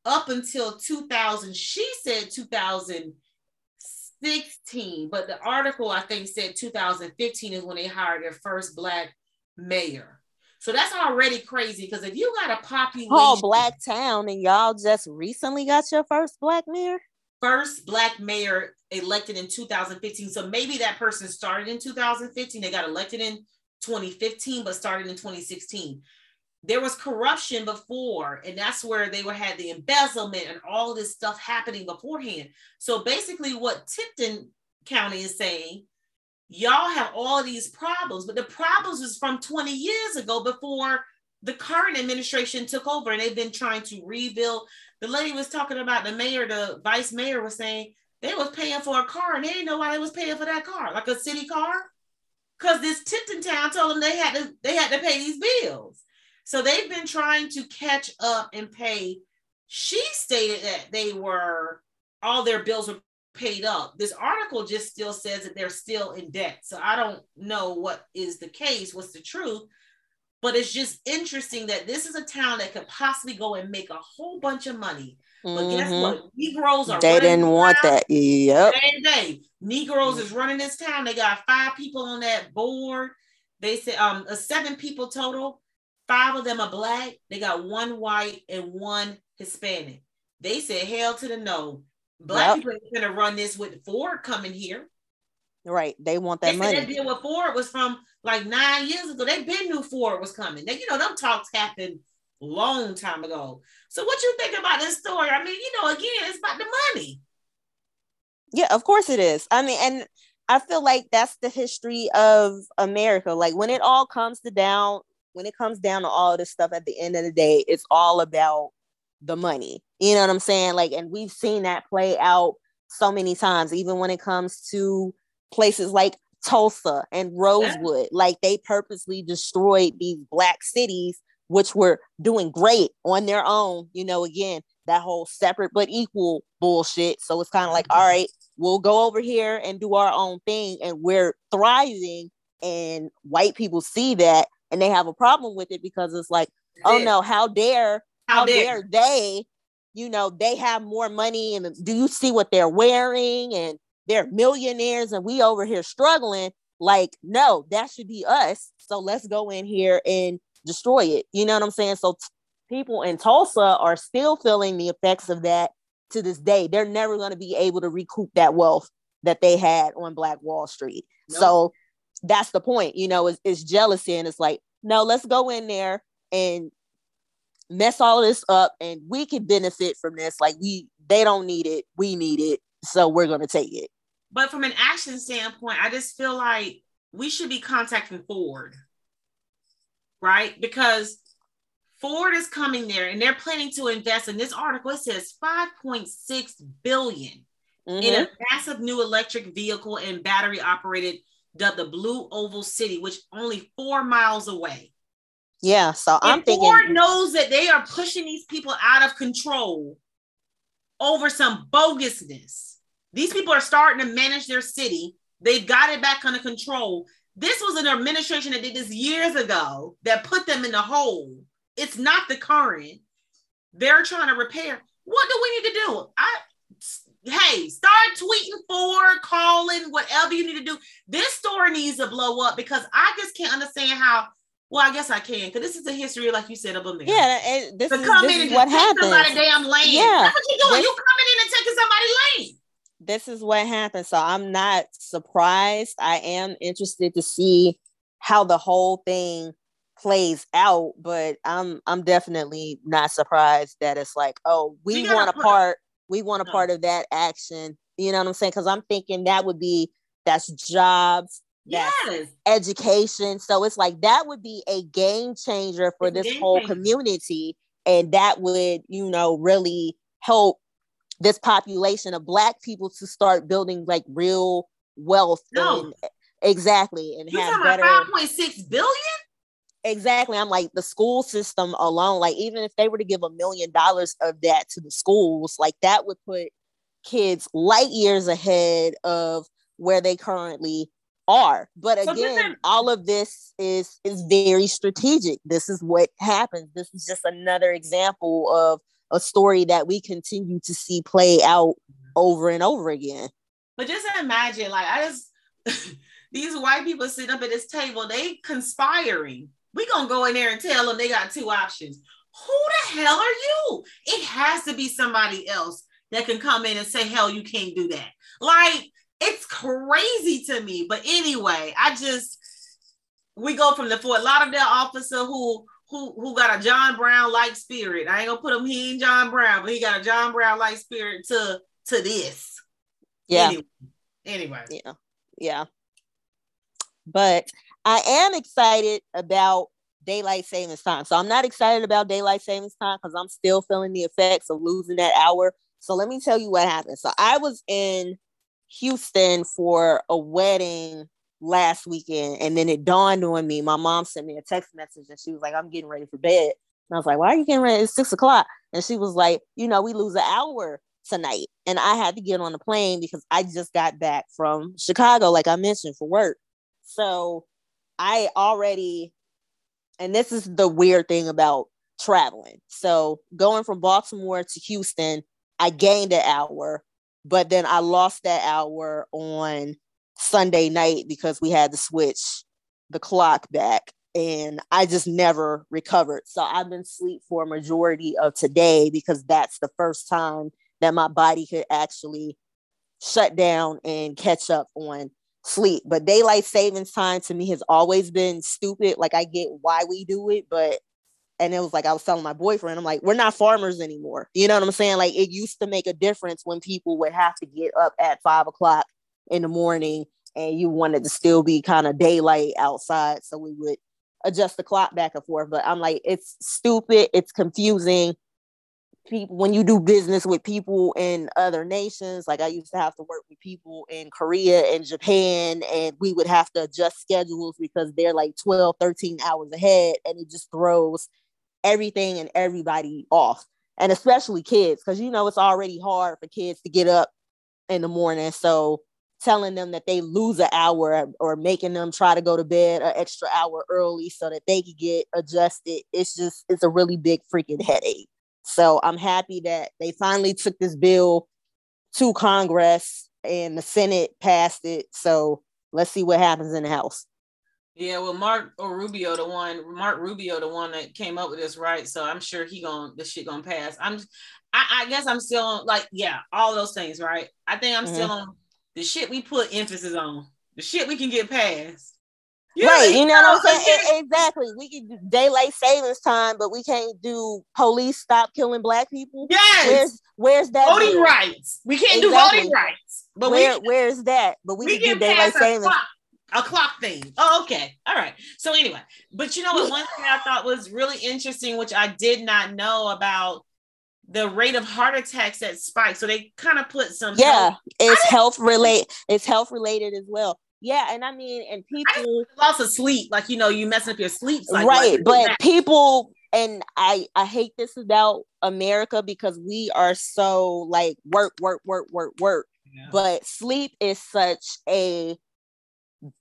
up until 2000. She said 2016, but the article I think said 2015 is when they hired their first black mayor. So that's already crazy because if you got a population, oh, black town, and y'all just recently got your first black mayor, first black mayor elected in 2015. So maybe that person started in 2015. They got elected in 2015, but started in 2016 there was corruption before and that's where they were had the embezzlement and all this stuff happening beforehand so basically what tipton county is saying y'all have all these problems but the problems was from 20 years ago before the current administration took over and they've been trying to rebuild the lady was talking about the mayor the vice mayor was saying they was paying for a car and they didn't know why they was paying for that car like a city car because this tipton town told them they had to they had to pay these bills so they've been trying to catch up and pay. She stated that they were all their bills were paid up. This article just still says that they're still in debt. So I don't know what is the case, what's the truth. But it's just interesting that this is a town that could possibly go and make a whole bunch of money. But mm-hmm. guess what? Negroes are they didn't want that. Yep. Day. Negroes is running this town. They got five people on that board. They said um seven people total. Five of them are black. They got one white and one Hispanic. They said hell to the no. Black yep. people are gonna run this with Ford coming here. Right. They want that they money. That deal with Ford was from like nine years ago. They been knew Ford was coming. They, you know, them talks happened long time ago. So what you think about this story? I mean, you know, again, it's about the money. Yeah, of course it is. I mean, and I feel like that's the history of America. Like when it all comes to down, when it comes down to all this stuff at the end of the day, it's all about the money. You know what I'm saying? Like, and we've seen that play out so many times, even when it comes to places like Tulsa and Rosewood. Like they purposely destroyed these black cities, which were doing great on their own. You know, again, that whole separate but equal bullshit. So it's kind of like, all right, we'll go over here and do our own thing, and we're thriving. And white people see that and they have a problem with it because it's like, oh no, how dare, how, how dare. dare they you know, they have more money and do you see what they're wearing and they're millionaires and we over here struggling? Like, no, that should be us. So let's go in here and destroy it. You know what I'm saying? So t- people in Tulsa are still feeling the effects of that to this day. They're never going to be able to recoup that wealth that they had on Black Wall Street. Nope. So that's the point, you know, it's, it's jealousy. And it's like, no, let's go in there and mess all this up and we can benefit from this. Like we they don't need it, we need it, so we're gonna take it. But from an action standpoint, I just feel like we should be contacting Ford, right? Because Ford is coming there and they're planning to invest in this article. It says 5.6 billion mm-hmm. in a massive new electric vehicle and battery operated dubbed the Blue Oval City, which only four miles away. Yeah, so I'm thinking Ford knows that they are pushing these people out of control over some bogusness. These people are starting to manage their city. They've got it back under control. This was an administration that did this years ago that put them in the hole. It's not the current. They're trying to repair. What do we need to do? I hey, start tweeting for, calling, whatever you need to do. This story needs to blow up because I just can't understand how well, I guess I can because this is a history, like you said, of America. Yeah, and eh, this, to is, come this in and what happens. somebody damn land. Yeah, that's what you doing. This, you coming in and taking somebody's land. This is what happens. So I'm not surprised. I am interested to see how the whole thing plays out, but I'm I'm definitely not surprised that it's like, oh, we, we want a part, we want a no. part of that action. You know what I'm saying? Because I'm thinking that would be that's jobs, yes. education. So it's like that would be a game changer for this whole changer. community. And that would, you know, really help this population of black people to start building like real wealth no. and exactly and you have better 5.6 billion exactly i'm like the school system alone like even if they were to give a million dollars of that to the schools like that would put kids light years ahead of where they currently are. But again, all of this is is very strategic. This is what happens. This is just another example of a story that we continue to see play out mm-hmm. over and over again. But just imagine, like I just these white people sitting up at this table, they conspiring. We gonna go in there and tell them they got two options. Who the hell are you? It has to be somebody else that can come in and say, hell, you can't do that. Like it's crazy to me. But anyway, I just we go from the Fort Lauderdale officer who who who got a John Brown like spirit. I ain't gonna put him. He ain't John Brown, but he got a John Brown like spirit to to this. Yeah. Anyway, anyway. Yeah. Yeah. But I am excited about daylight savings time. So I'm not excited about daylight savings time because I'm still feeling the effects of losing that hour. So let me tell you what happened. So I was in Houston for a wedding last weekend. And then it dawned on me. My mom sent me a text message and she was like, I'm getting ready for bed. And I was like, Why are you getting ready? It's six o'clock. And she was like, You know, we lose an hour tonight. And I had to get on the plane because I just got back from Chicago, like I mentioned, for work. So I already, and this is the weird thing about traveling. So going from Baltimore to Houston, I gained an hour but then I lost that hour on Sunday night because we had to switch the clock back and I just never recovered. So I've been asleep for a majority of today because that's the first time that my body could actually shut down and catch up on sleep. But daylight savings time to me has always been stupid. Like I get why we do it, but and it was like I was telling my boyfriend, I'm like, we're not farmers anymore. You know what I'm saying? Like it used to make a difference when people would have to get up at five o'clock in the morning and you wanted to still be kind of daylight outside. So we would adjust the clock back and forth. But I'm like, it's stupid, it's confusing. people when you do business with people in other nations like i used to have to work with people in korea and japan and we would have to adjust schedules because they're like 12 13 hours ahead and it just throws everything and everybody off and especially kids because you know it's already hard for kids to get up in the morning so telling them that they lose an hour or making them try to go to bed an extra hour early so that they could get adjusted it's just it's a really big freaking headache so i'm happy that they finally took this bill to congress and the senate passed it so let's see what happens in the house yeah, well, Marco Rubio, the one, Marco Rubio, the one that came up with this, right? So I'm sure he gonna this shit gonna pass. I'm, I, I guess I'm still on, like, yeah, all those things, right? I think I'm mm-hmm. still on the shit we put emphasis on, the shit we can get past. Yeah, right, you know what I'm saying? exactly. We can do daylight savings time, but we can't do police stop killing black people. Yes. Where's where's that? Voting bill? rights. We can't exactly. do voting rights. But Where, we, where's that? But we, we can, can do daylight savings. Clock, a clock thing. Oh, okay. All right. So anyway, but you know what? One thing I thought was really interesting, which I did not know about the rate of heart attacks that spike. So they kind of put some yeah, health, it's health related. It's health related as well. Yeah, and I mean, and people loss of sleep, like you know, you messing up your sleep cycle. Right, but people, and I, I hate this about America because we are so like work, work, work, work, work. Yeah. But sleep is such a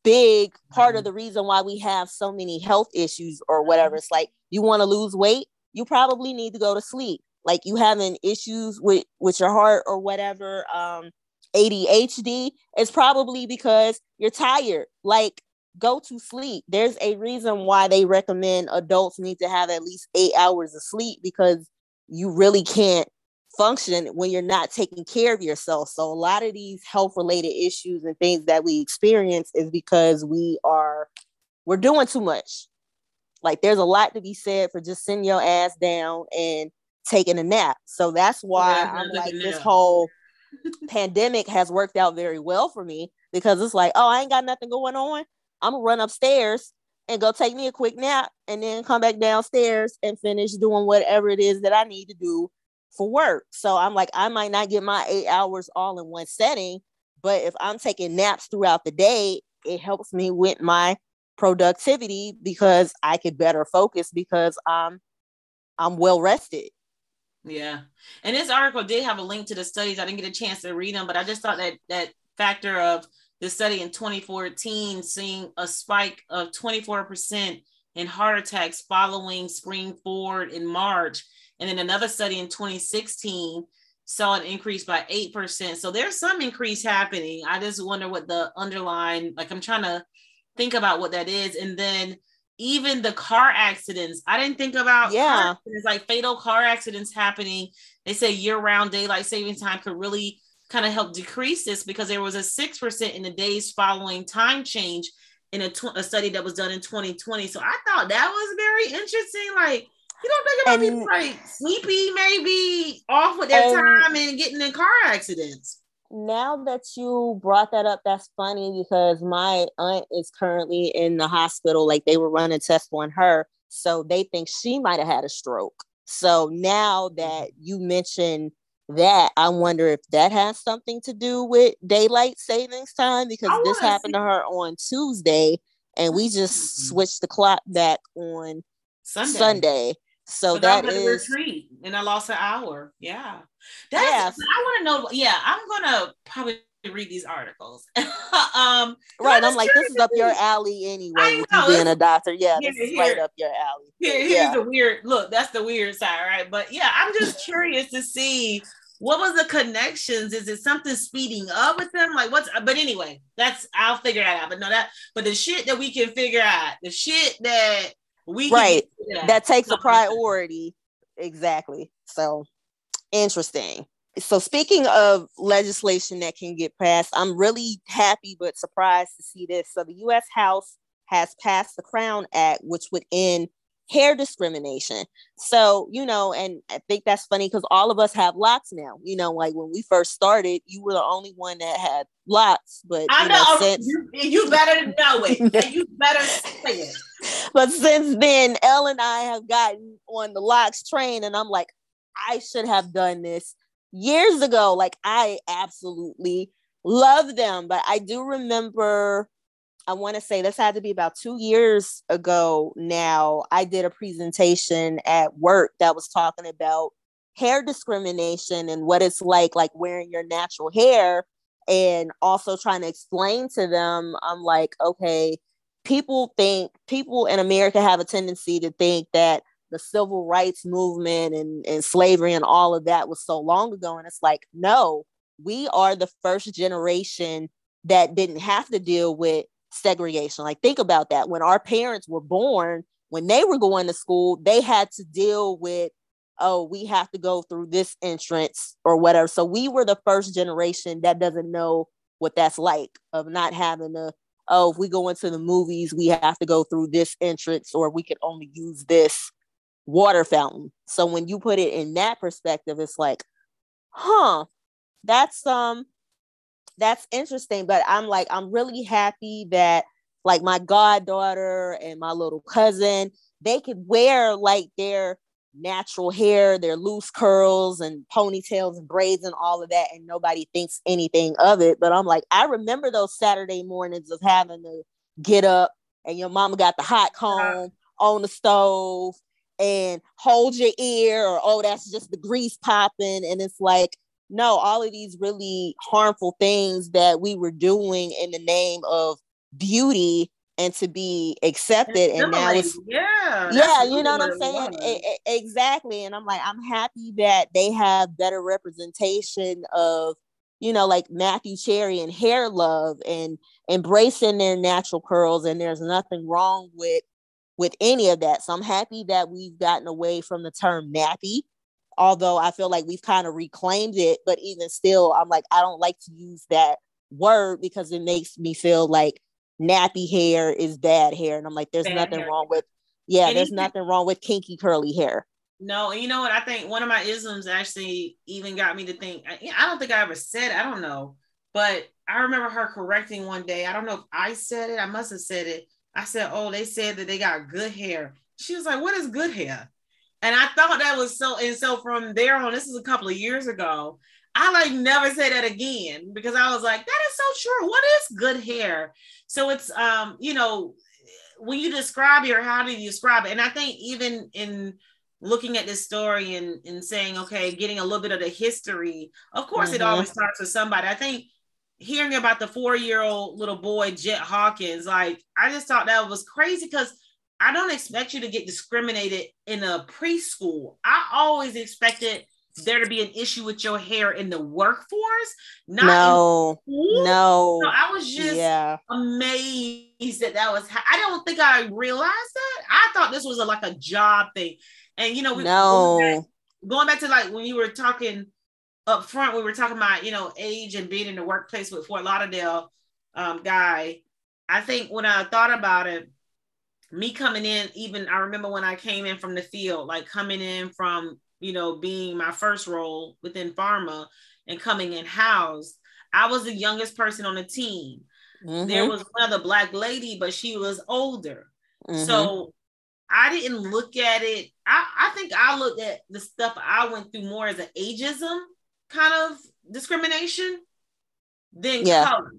big part of mm-hmm. the reason why we have so many health issues or whatever. It's like you want to lose weight, you probably need to go to sleep like you having issues with with your heart or whatever um ADHD it's probably because you're tired. Like go to sleep. There's a reason why they recommend adults need to have at least 8 hours of sleep because you really can't function when you're not taking care of yourself. So a lot of these health related issues and things that we experience is because we are we're doing too much. Like there's a lot to be said for just sitting your ass down and taking a nap. So that's why yeah, I'm like this whole pandemic has worked out very well for me because it's like, oh, I ain't got nothing going on. I'm gonna run upstairs and go take me a quick nap and then come back downstairs and finish doing whatever it is that I need to do for work. So I'm like, I might not get my eight hours all in one setting, but if I'm taking naps throughout the day, it helps me with my productivity because I could better focus because I'm I'm well rested. Yeah. And this article did have a link to the studies. I didn't get a chance to read them, but I just thought that that factor of the study in 2014 seeing a spike of 24% in heart attacks following spring forward in March. And then another study in 2016 saw an increase by 8%. So there's some increase happening. I just wonder what the underlying, like I'm trying to think about what that is. And then even the car accidents. I didn't think about yeah, it's like fatal car accidents happening. They say year-round daylight saving time could really kind of help decrease this because there was a six percent in the days following time change in a, tw- a, study that was done in 2020. So I thought that was very interesting. Like you don't think about and, people like sleepy, maybe off with their and, time and getting in car accidents now that you brought that up, that's funny because my aunt is currently in the hospital. Like they were running tests on her. So they think she might have had a stroke. So now that you mentioned that, I wonder if that has something to do with daylight savings time because this happened see. to her on Tuesday and we just mm-hmm. switched the clock back on Sunday. Sunday. So, that is retreat, and I lost an hour. Yeah, that's. Yeah. I want to know. Yeah, I'm gonna probably read these articles. um, right, I'm like, this is up your alley anyway. Know, being a doctor, yeah, here, this is here, right up your alley. Here, here's yeah. the weird look. That's the weird side, right? But yeah, I'm just curious to see what was the connections. Is it something speeding up with them? Like what's? But anyway, that's I'll figure that out. But no, that but the shit that we can figure out, the shit that we right. that. that takes a priority. Exactly. So interesting. So speaking of legislation that can get passed i'm really happy but surprised to see this. So the u.s house has passed the crown act which would end hair discrimination. So, you know, and I think that's funny because all of us have locks now. You know, like when we first started, you were the only one that had locks. But I know, know since... you, you, better know it. you better say it. But since then, Elle and I have gotten on the locks train, and I'm like, I should have done this years ago. Like I absolutely love them, but I do remember I want to say this had to be about two years ago now. I did a presentation at work that was talking about hair discrimination and what it's like, like wearing your natural hair, and also trying to explain to them. I'm like, okay, people think people in America have a tendency to think that the civil rights movement and, and slavery and all of that was so long ago. And it's like, no, we are the first generation that didn't have to deal with segregation. Like, think about that. When our parents were born, when they were going to school, they had to deal with, oh, we have to go through this entrance or whatever. So we were the first generation that doesn't know what that's like of not having to, oh, if we go into the movies, we have to go through this entrance or we could only use this water fountain. So when you put it in that perspective, it's like, huh, that's um that's interesting. But I'm like, I'm really happy that like my goddaughter and my little cousin, they could wear like their natural hair, their loose curls and ponytails and braids and all of that, and nobody thinks anything of it. But I'm like, I remember those Saturday mornings of having to get up and your mama got the hot comb on the stove and hold your ear or oh that's just the grease popping and it's like no all of these really harmful things that we were doing in the name of beauty and to be accepted and now it's yeah yeah you know what i'm saying exactly and i'm like i'm happy that they have better representation of you know like matthew cherry and hair love and embracing their natural curls and there's nothing wrong with with any of that. So I'm happy that we've gotten away from the term nappy, although I feel like we've kind of reclaimed it. But even still, I'm like, I don't like to use that word because it makes me feel like nappy hair is bad hair. And I'm like, there's bad nothing hair. wrong with, yeah, and there's nothing wrong with kinky curly hair. No, and you know what? I think one of my isms actually even got me to think. I don't think I ever said. I don't know, but I remember her correcting one day. I don't know if I said it. I must have said it I said, Oh, they said that they got good hair. She was like, What is good hair? And I thought that was so, and so from there on, this is a couple of years ago. I like never say that again because I was like, that is so true. What is good hair? So it's um, you know, when you describe or how do you describe it? And I think even in looking at this story and, and saying, okay, getting a little bit of the history, of course, mm-hmm. it always starts with somebody. I think hearing about the four year old little boy, Jet Hawkins, like I just thought that was crazy because I don't expect you to get discriminated in a preschool. I always expected there to be an issue with your hair in the workforce. Not no, no. So I was just yeah. amazed that that was. I don't think I realized that. I thought this was a, like a job thing, and you know, we, no. Going back, going back to like when you were talking up front we were talking about you know age and being in the workplace with Fort Lauderdale um, guy. I think when I thought about it, me coming in, even I remember when I came in from the field, like coming in from you know being my first role within pharma and coming in housed, I was the youngest person on the team. Mm-hmm. There was another black lady, but she was older. Mm-hmm. So I didn't look at it. I, I think I looked at the stuff I went through more as an ageism kind of discrimination than yeah. color.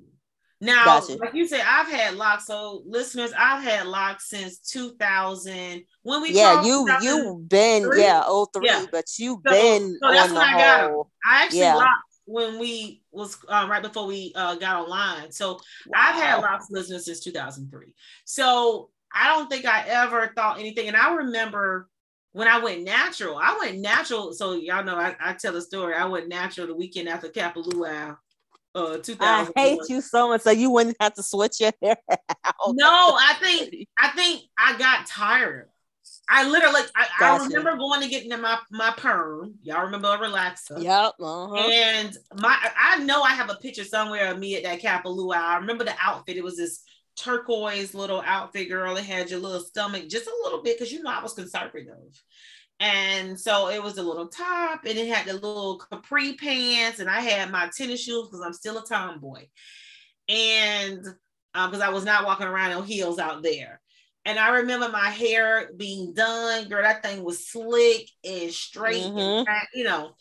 Now, gotcha. like you said, I've had locks. So, listeners, I've had locks since 2000. When we yeah, you you've been yeah 03, yeah. but you've so, been so that's when I got them. I actually yeah. locked when we was uh, right before we uh, got online. So wow. I've had locks listeners since 2003. So I don't think I ever thought anything. And I remember when I went natural, I went natural. So y'all know I, I tell a story. I went natural the weekend after Kapalua. Uh, 2000. I hate you so much, so you wouldn't have to switch your hair out. No, I think I think I got tired. I literally, I, gotcha. I remember going to get into my my perm. Y'all remember a relaxer? Yep. Uh-huh. And my, I know I have a picture somewhere of me at that Kapalua. I remember the outfit. It was this turquoise little outfit girl. It had your little stomach just a little bit because you know I was conservative. And so it was a little top and it had the little capri pants, and I had my tennis shoes because I'm still a tomboy. And because um, I was not walking around on heels out there. And I remember my hair being done, girl. That thing was slick and straight, Mhm. and, you know.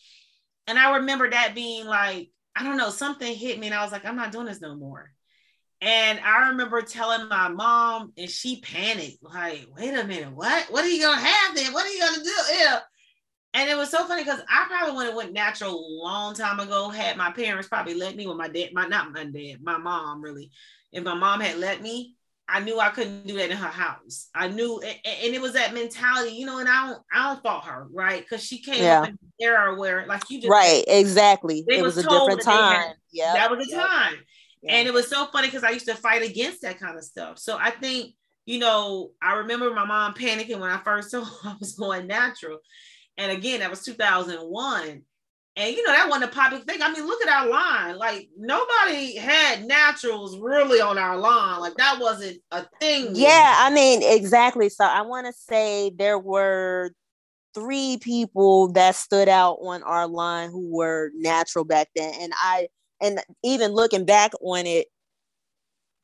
And I remember that being like, I don't know, something hit me, and I was like, I'm not doing this no more. And I remember telling my mom, and she panicked, like, wait a minute, what? What are you gonna have then? What are you gonna do? Yeah. And it was so funny because I probably would have went natural a long time ago had my parents probably let me with my dad, my not my dad, my mom really. If my mom had let me, I knew I couldn't do that in her house. I knew, and, and it was that mentality, you know. And I don't, I don't fault her, right? Because she came Yeah. up in an era where, like you just Right, exactly. It was was a different that they had- time. Yeah. that was the Yep. time. Yeah. And it was so funny because I used to fight against that kind of stuff. So I think, you know, I remember my mom panicking when I first told I was going natural. And again, that was 2001. And you know, that wasn't a popular thing. I mean, look at our line. Like nobody had naturals really on our line. Like that wasn't a thing. Yeah, I mean, exactly. So I want to say there were three people that stood out on our line who were natural back then. And I, and even looking back on it,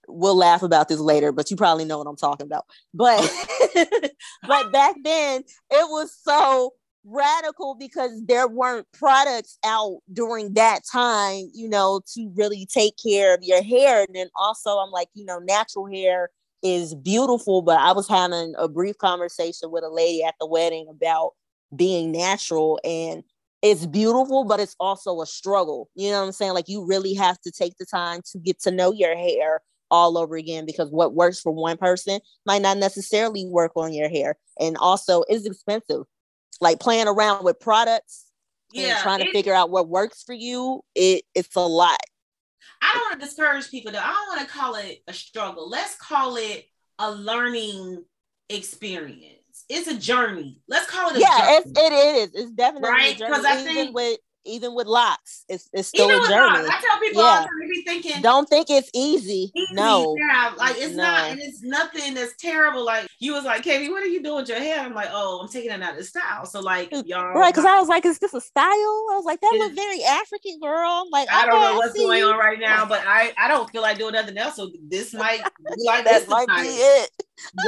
we'll laugh about this later, but you probably know what I'm talking about. But, but back then it was so radical because there weren't products out during that time, you know, to really take care of your hair. And then also, I'm like, you know, natural hair is beautiful, but I was having a brief conversation with a lady at the wedding about being natural and it's beautiful, but it's also a struggle. You know what I'm saying? Like you really have to take the time to get to know your hair all over again because what works for one person might not necessarily work on your hair. And also it's expensive. Like playing around with products and yeah. trying to it- figure out what works for you, it it's a lot. I don't want to discourage people though. I don't want to call it a struggle. Let's call it a learning experience. It's a journey. Let's call it a yeah, journey. it's, it is. It's definitely Right? a journey. 'Cause I even think- with even with locks, it's it's still a journey. locks, I tell people all Yeah. the time, be thinking, Don't think it's easy. easy. No. Yeah, like it's not, and it's nothing that's terrible. Like you was like, Katie, what are you doing with your hair? I'm like, oh, I'm taking it out of style. So like y'all, Right, because I was like, is this a style? I was like, that is. very African, girl. Like, I don't know what's going on right now, but I I don't feel like doing nothing else. So this might be like That this might be it.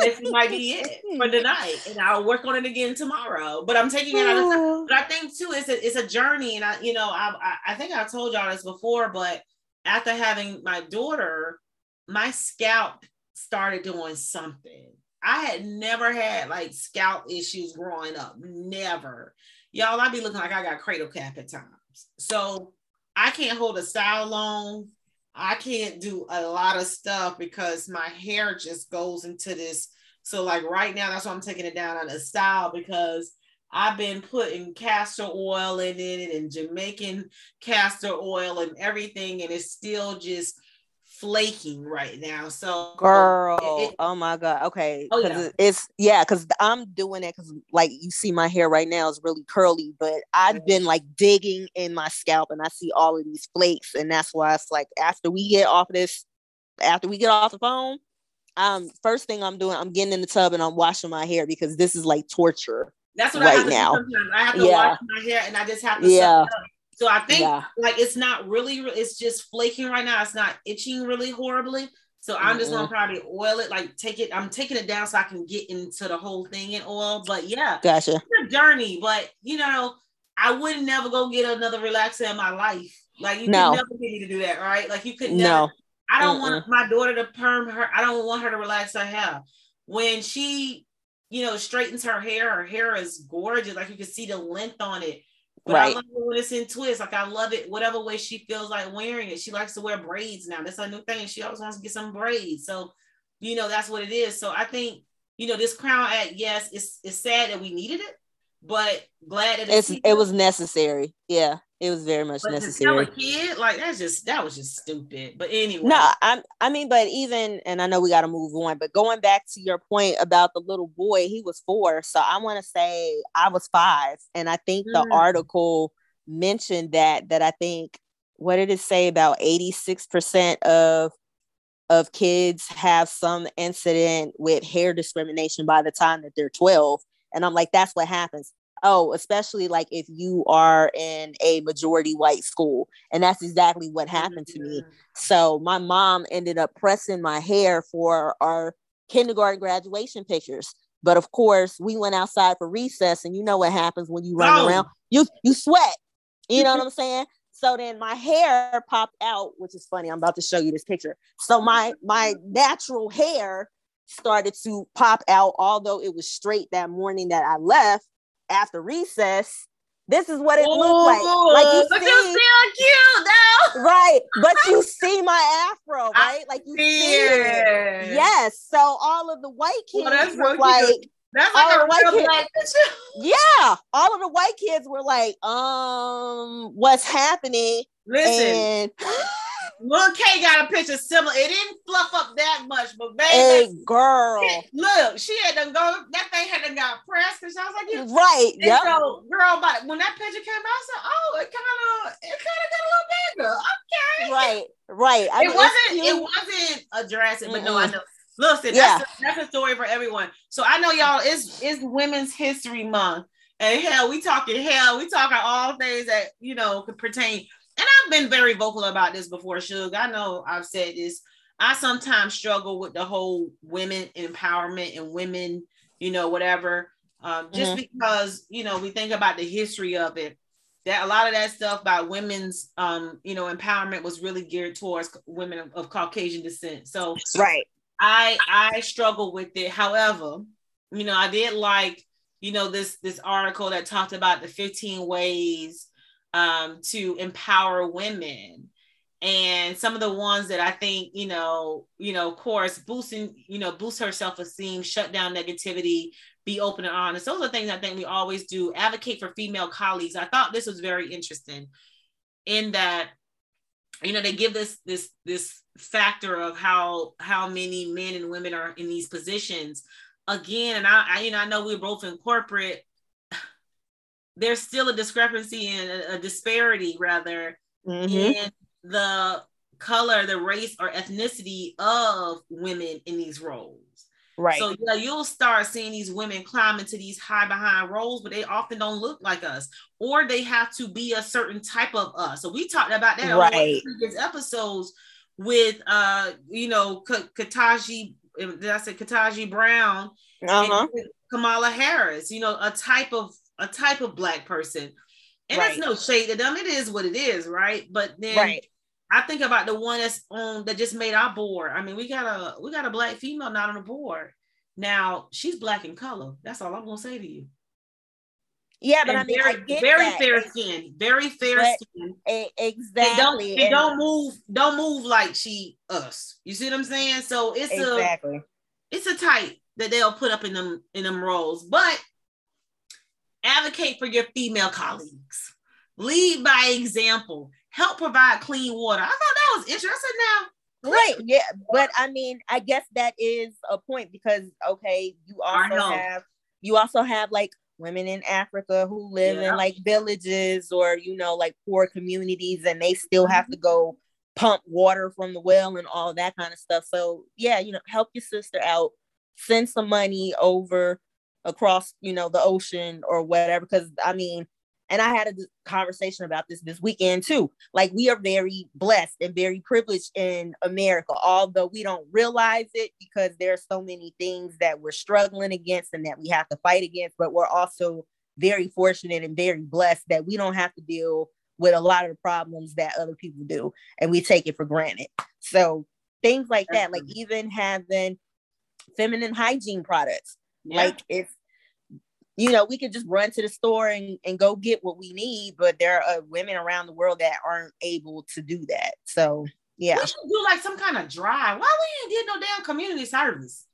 This might be it for tonight, and I'll work on it again tomorrow. But I'm taking it out of but I think too, it's a it's a journey, and I you know I I, I think I told y'all this before, but after having my daughter, my scalp started doing something. I had never had like scalp issues growing up, never. Y'all, I be looking like I got cradle cap at times. So I can't hold a style long. I can't do a lot of stuff because my hair just goes into this. So like right now, that's why I'm taking it down on a style because I've been putting castor oil in it and Jamaican castor oil and everything, and it's still just flaking right now. So Girl, it- it- oh my god. Okay, Oh, yeah. it's yeah, because I'm doing it because like you see my hair right now is really curly, but I've Mhm. been like digging in my scalp and I see all of these flakes, and that's why it's like after we get off this, after we get off the phone, um, first thing I'm doing, I'm getting in the tub and I'm washing my hair because this is like torture. that's what I right have to now. I have to Yeah. wash my hair and I just have to Yeah. Suck it up. So I think Yeah. like it's not really it's just flaking right now. It's not itching really horribly. So I'm just gonna probably oil it, like take it. I'm taking it down so I can get into the whole thing in oil. But yeah, Gotcha. it's a journey. But you know, I would never go get another relaxer in my life. Like you No. could never get me to do that, right? Like you could never. No. I don't Mm-mm. want my daughter to perm her. I don't want her to relax her hair. When she, you know, straightens her hair, her hair is gorgeous. Like you can see the length on it. But I love it when it's in twists. Like I love it, whatever way she feels like wearing it. She likes to wear braids now. That's a new thing. She always wants to get some braids. So, you know, that's what it is. So I think, you know, this crown act, yes, it's it's sad that we needed it, but glad that It's it's it was necessary. Yeah, it was very much but to necessary. a kid, like that's just that was just stupid. But anyway. No, I'm I mean, but even and I know we gotta move on, but going back to your point about the little boy, he was four. So I want to say I was five. And I think the Mm. article mentioned that that I think what did it say about 86% of of kids have some incident with hair discrimination by the time that they're 12. And I'm like, that's what happens. Oh, especially like if you are in a majority white school. And that's exactly what happened to me. Mhm. So my mom ended up pressing my hair for our kindergarten graduation pictures. But of course, we went outside for recess, and you know what happens when you run Oh. around. You you sweat. You know what I'm saying? So then my hair popped out, which is funny. I'm about to show you this picture. So my my natural hair started to pop out, although it was straight that morning that I left after recess. This is what it looked like. Like you but see, you still cute though. right? But you see my afro, right? Like you see it. Yes. So all of the white kids Well, were cute. like, That's like a white real black picture. yeah. All of the white kids were like, um, what's happening? Listen, And Lil K got a picture similar. It didn't fluff up that much, but baby, a girl, look, she had to go. That thing had to got pressed because I was like, you. right? And Yep. so, girl, but when that picture came out, I said, "Oh, it kind of, it kind of got a little bigger." Okay, Right. Right. I it mean, wasn't, it wasn't a drastic, but no, I know. Listen, Yeah. that's, a, that's a story for everyone. So I know y'all. It's it's Women's History Month, and hell, we talking hell, we talking all things that you know could pertain. And I've been very vocal about this before, Suge. I know I've said this. I sometimes struggle with the whole women empowerment and women, you know, whatever. Um, just because you know we think about the history of it, that a lot of that stuff about women's, um, you know, empowerment was really geared towards women of, of Caucasian descent. So right. I I struggle with it. However, you know, I did like, you know, this this article that talked about the 15 ways um to empower women. And some of the ones that I think, you know, you know, of course, boosting, you know, boost her self-esteem, shut down negativity, be open and honest. Those are things I think we always do. Advocate for female colleagues. I thought this was very interesting in that you know they give this this this factor of how how many men and women are in these positions again and I, I you know i know we're both in corporate there's still a discrepancy and a, disparity rather Mhm. in the color the race or ethnicity of women in these roles Right. so yeah, you'll start seeing these women climb into these high behind roles, but they often don't look like us, or they have to be a certain type of us. So we talked about that on the Right. previous episodes with uh, you know, K- Kataji. Did I say Kataji Brown uh-huh. and Kamala Harris? You know, a type of a type of black person, and Right. that's no shade to them. It is what it is, right? But then Right. I think about the one that's on that just made our board. I mean, we got a we got a black female not on the board. Now she's black in color. That's all I'm gonna say to you. Yeah, but And I mean, very, I get very that. fair skin, very fair But- skin. They exactly. don't they don't move don't move like she us. You see what I'm saying? So it's a it's a type that they'll put up in them in them roles, but advocate for your female colleagues. Lead by example. Help provide clean water. I thought that was interesting. Now Right. Yeah. But I mean, I guess that is a point because okay, you also have you also have like women in Africa who live Yeah. in like villages or you know like poor communities and they still have to mm-hmm. go pump water from the well and all that kind of stuff. So yeah, you know, help your sister out, send some money over across, you know, the ocean or whatever. Cause I mean, and I had a conversation about this this weekend too. Like we are very blessed and very privileged in America, although we don't realize it because there are so many things that we're struggling against and that we have to fight against. But we're also very fortunate and very blessed that we don't have to deal with a lot of the problems that other people do, and we take it for granted. So things like that, like even having feminine hygiene products Yeah. like if you know we could just run to the store and, and go get what we need but there are uh, women around the world that aren't able to do that so yeah We should do like some kind of drive. Why we ain't get no damn community service?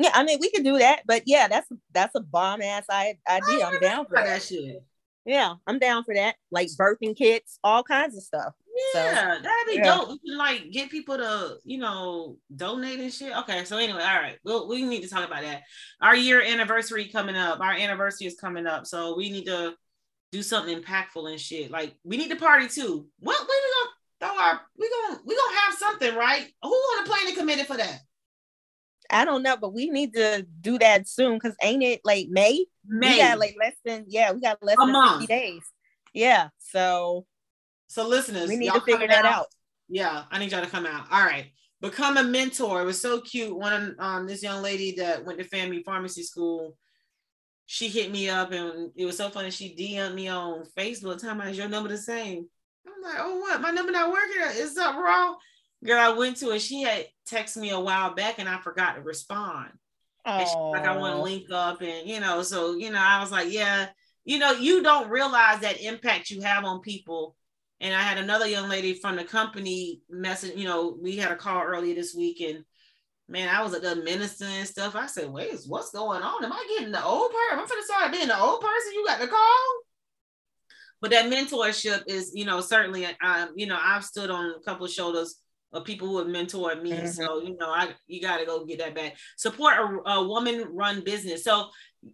yeah i mean we could do that but yeah that's that's a bomb ass idea i'm down for that that shit. yeah i'm down for that like birthing kits all kinds of stuff So, Yeah, that'd be yeah. dope. We can like get people to, you know, donate and shit. Okay, so anyway, all right, we'll, we need to talk about that. Our year anniversary coming up. Our anniversary is coming up, so we need to do something impactful and shit. Like we need to party too. What we gonna throw our? We gonna we gonna have something, right? Who on the planet committed for that? i don't know but we need to do that soon because ain't it like may May. we got like less than yeah we got less A than month. 50 days yeah so so listeners, we need to figure that out Yeah, I need y'all to come out. All right. become a mentor. It was so cute. One um this young lady that went to FAMU pharmacy school, she hit me up and it was so funny. She DM'd me on Facebook, telling me is your number the same. I'm like, oh what? My number not working. Is something wrong? Girl, I went to it. She had texted me a while back and I forgot to respond. She, like I want to link up and you know, so you know, I was like, yeah, you know, you don't realize that impact you have on people and I had another young lady from the company message, you know, we had a call earlier this week and man, I was at the minister and stuff. I said, wait, what's going on? Am I getting the old person? I'm gonna start being the old person. You got the call. But that mentorship is, you know, certainly, um, you know, I've stood on a couple of shoulders of people who have mentored me. Mm-hmm. So, you know, I you got to go get that back. Support a, a woman run business. So,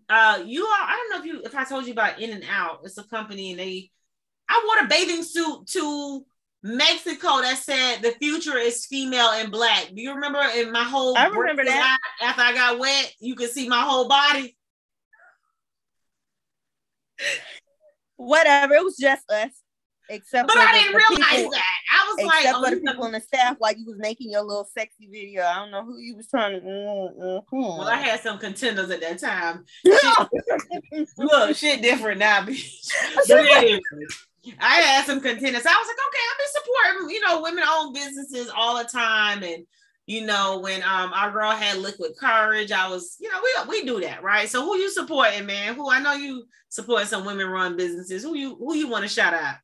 uh, you are, I don't know if you, if I told you about In and Out, it's a company and they I wore a bathing suit to Mexico that said the future is female and black. Do you remember in my whole I remember that after I got wet, you could see my whole body. Whatever, it was just us. Except but I didn't realize people, that. I was except like, for oh, the people on the staff, while you was making your little sexy video. I don't know who you was trying to. Mm, mm, mm. Well, I had some contenders at that time. shit, look, shit different now, bitch. I had some contenders. I was like, okay, I've been supporting, you know, women-owned businesses all the time. And you know, when um our girl had liquid courage, I was, you know, we we do that, right? So who you supporting, man? Who I know you support some women-run businesses. Who you who you want to shout out?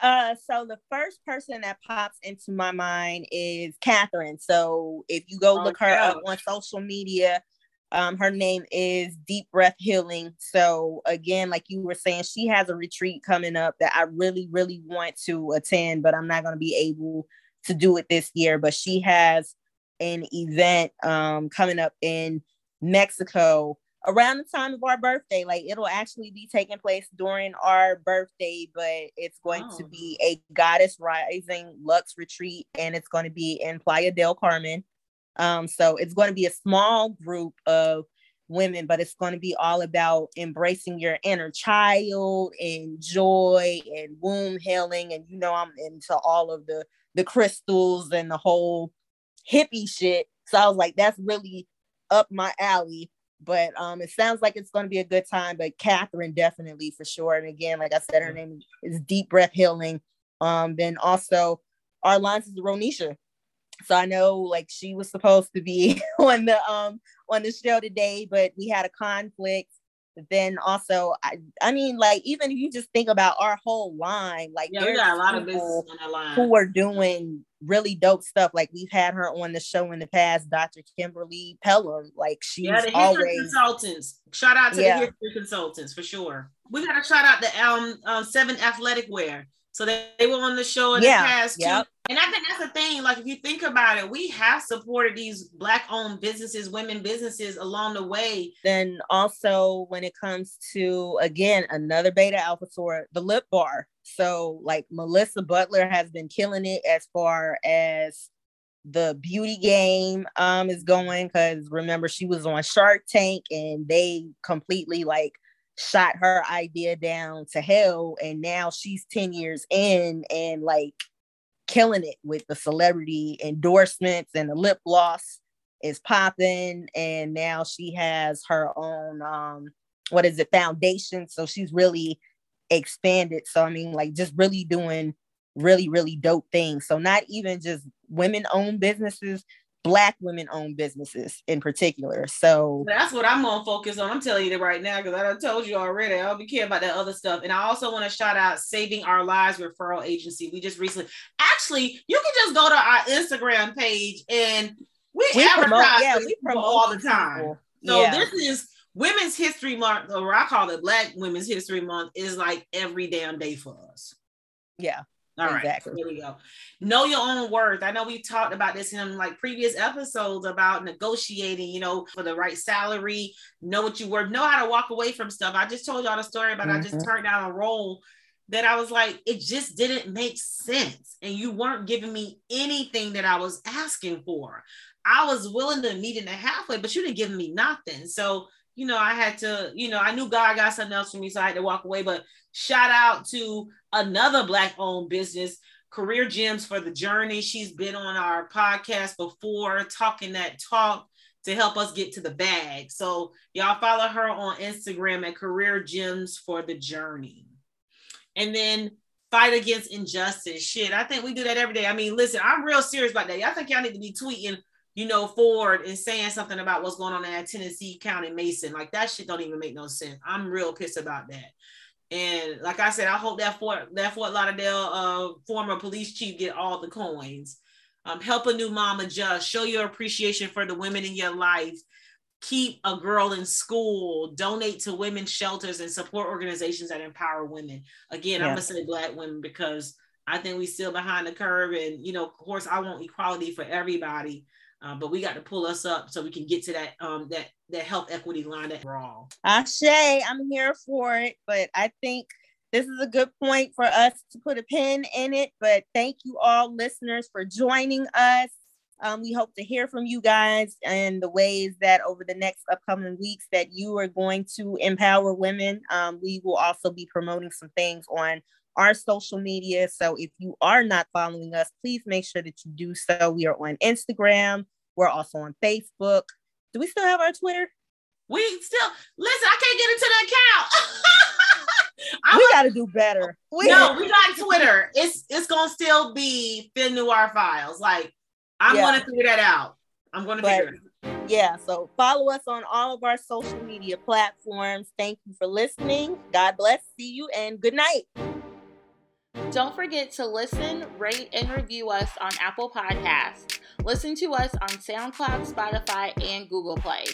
Uh, so the first person that pops into my mind is Catherine. So if you go oh, look her up on social media, um, her name is Deep Breath Healing. So again, like you were saying, she has a retreat coming up that I really, really want to attend, but I'm not going to be able to do it this year. But she has an event um, coming up in Mexico around the time of our birthday. Like it'll actually be taking place during our birthday, but it's going oh. to be a goddess rising Lux retreat, and it's going to be in Playa del Carmen. Um, so it's going to be a small group of women, but it's going to be all about embracing your inner child and joy and womb healing. And you know, I'm into all of the the crystals and the whole hippie shit. So I was like, that's really up my alley. But um, it sounds like it's going to be a good time. But Catherine definitely for sure. And again, like I said, her name is Deep Breath Healing. Um, then also our lines is Ronisha so I know like she was supposed to be on the um on the show today, but we had a conflict. Then also, I, I mean, like even if you just think about our whole line, like yeah, we got a lot of business on line who are doing really dope stuff. Like we've had her on the show in the past, Dr. Kimberly Pelham. Like she's yeah, the history always, consultants. Shout out to yeah. the history consultants for sure. We got to shout out the um uh, Seven Athletic Wear. So they, they were on the show in yeah, the past yep. too. And I think that's the thing. Like if you think about it, we have supported these black-owned businesses, women businesses along the way. Then also when it comes to again another beta alpha sort, the lip bar. So like Melissa Butler has been killing it as far as the beauty game um is going because remember she was on Shark Tank and they completely like shot her idea down to hell and now she's 10 years in and like killing it with the celebrity endorsements and the lip gloss is popping and now she has her own um what is it foundation so she's really expanded. So i mean like just really doing really really dope things. So not even just women owned businesses black women owned businesses in particular. So that's what I'm gonna focus on. I'm telling you that right now because I done told you already. I don't be care about that other stuff. And I also want to shout out Saving Our Lives Referral Agency. We just recently actually you can just go to our Instagram page and we, we advertise promote, yeah, we promote all the time. People. So yeah. this is Women's History Month, or I call it Black Women's History Month, is like every damn day for us. Yeah. All exactly. right, here we go. Know your own worth. I know we talked about this in like previous episodes about negotiating, you know, for the right salary, know what you worth, know how to walk away from stuff. I just told y'all the story about mm-hmm. I just mm-hmm. turned down a role that I was like, it just didn't make sense. And you weren't giving me anything that I was asking for. I was willing to meet in the halfway, but you didn't give me nothing. So, you know, I had to, you know, I knew God got something else for me, so I had to walk away. But shout out to another black owned business Career Gems for the Journey. She's been on our podcast before, talking that talk to help us get to the bag. So y'all follow her on Instagram at Career Gems for the Journey. And then fight against injustice. Shit, I think we do that every day. I mean, listen, I'm real serious about that. I think y'all need to be tweeting, you know, forward and saying something about what's going on in Tennessee County Mason. Like that shit don't even make no sense. I'm real pissed about that. And like I said, I hope that Fort that Fort Lauderdale uh, former police chief get all the coins. Um, help a new mom adjust. Show your appreciation for the women in your life. Keep a girl in school. Donate to women's shelters and support organizations that empower women. Again, I'm gonna say Black women because I think we still behind the curve. And you know, of course, I want equality for everybody. Uh, but we got to pull us up so we can get to that um that that health equity line that we're all. Ashe, I'm here for it, but I think this is a good point for us to put a pin in it. But thank you all listeners for joining us. Um, we hope to hear from you guys and the ways that over the next upcoming weeks that you are going to empower women. Um, we will also be promoting some things on our social media. So if you are not following us, please make sure that you do so. We are on Instagram. We're also on Facebook. Do we still have our Twitter? We still listen. I can't get into the account. we got to do better. We no, we got Twitter. It's it's gonna still be Fem Noir Files. Like I'm yeah. gonna figure that out. I'm gonna but, figure it out. Yeah, so follow us on all of our social media platforms. Thank you for listening. God bless. See you and good night. Don't forget to listen, rate, and review us on Apple Podcasts. Listen to us on SoundCloud, Spotify, and Google Play.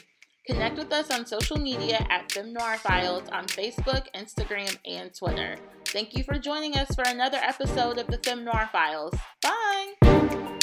Connect with us on social media at Fem Noir Files on Facebook, Instagram, and Twitter. Thank you for joining us for another episode of the Fem Noir Files. Bye!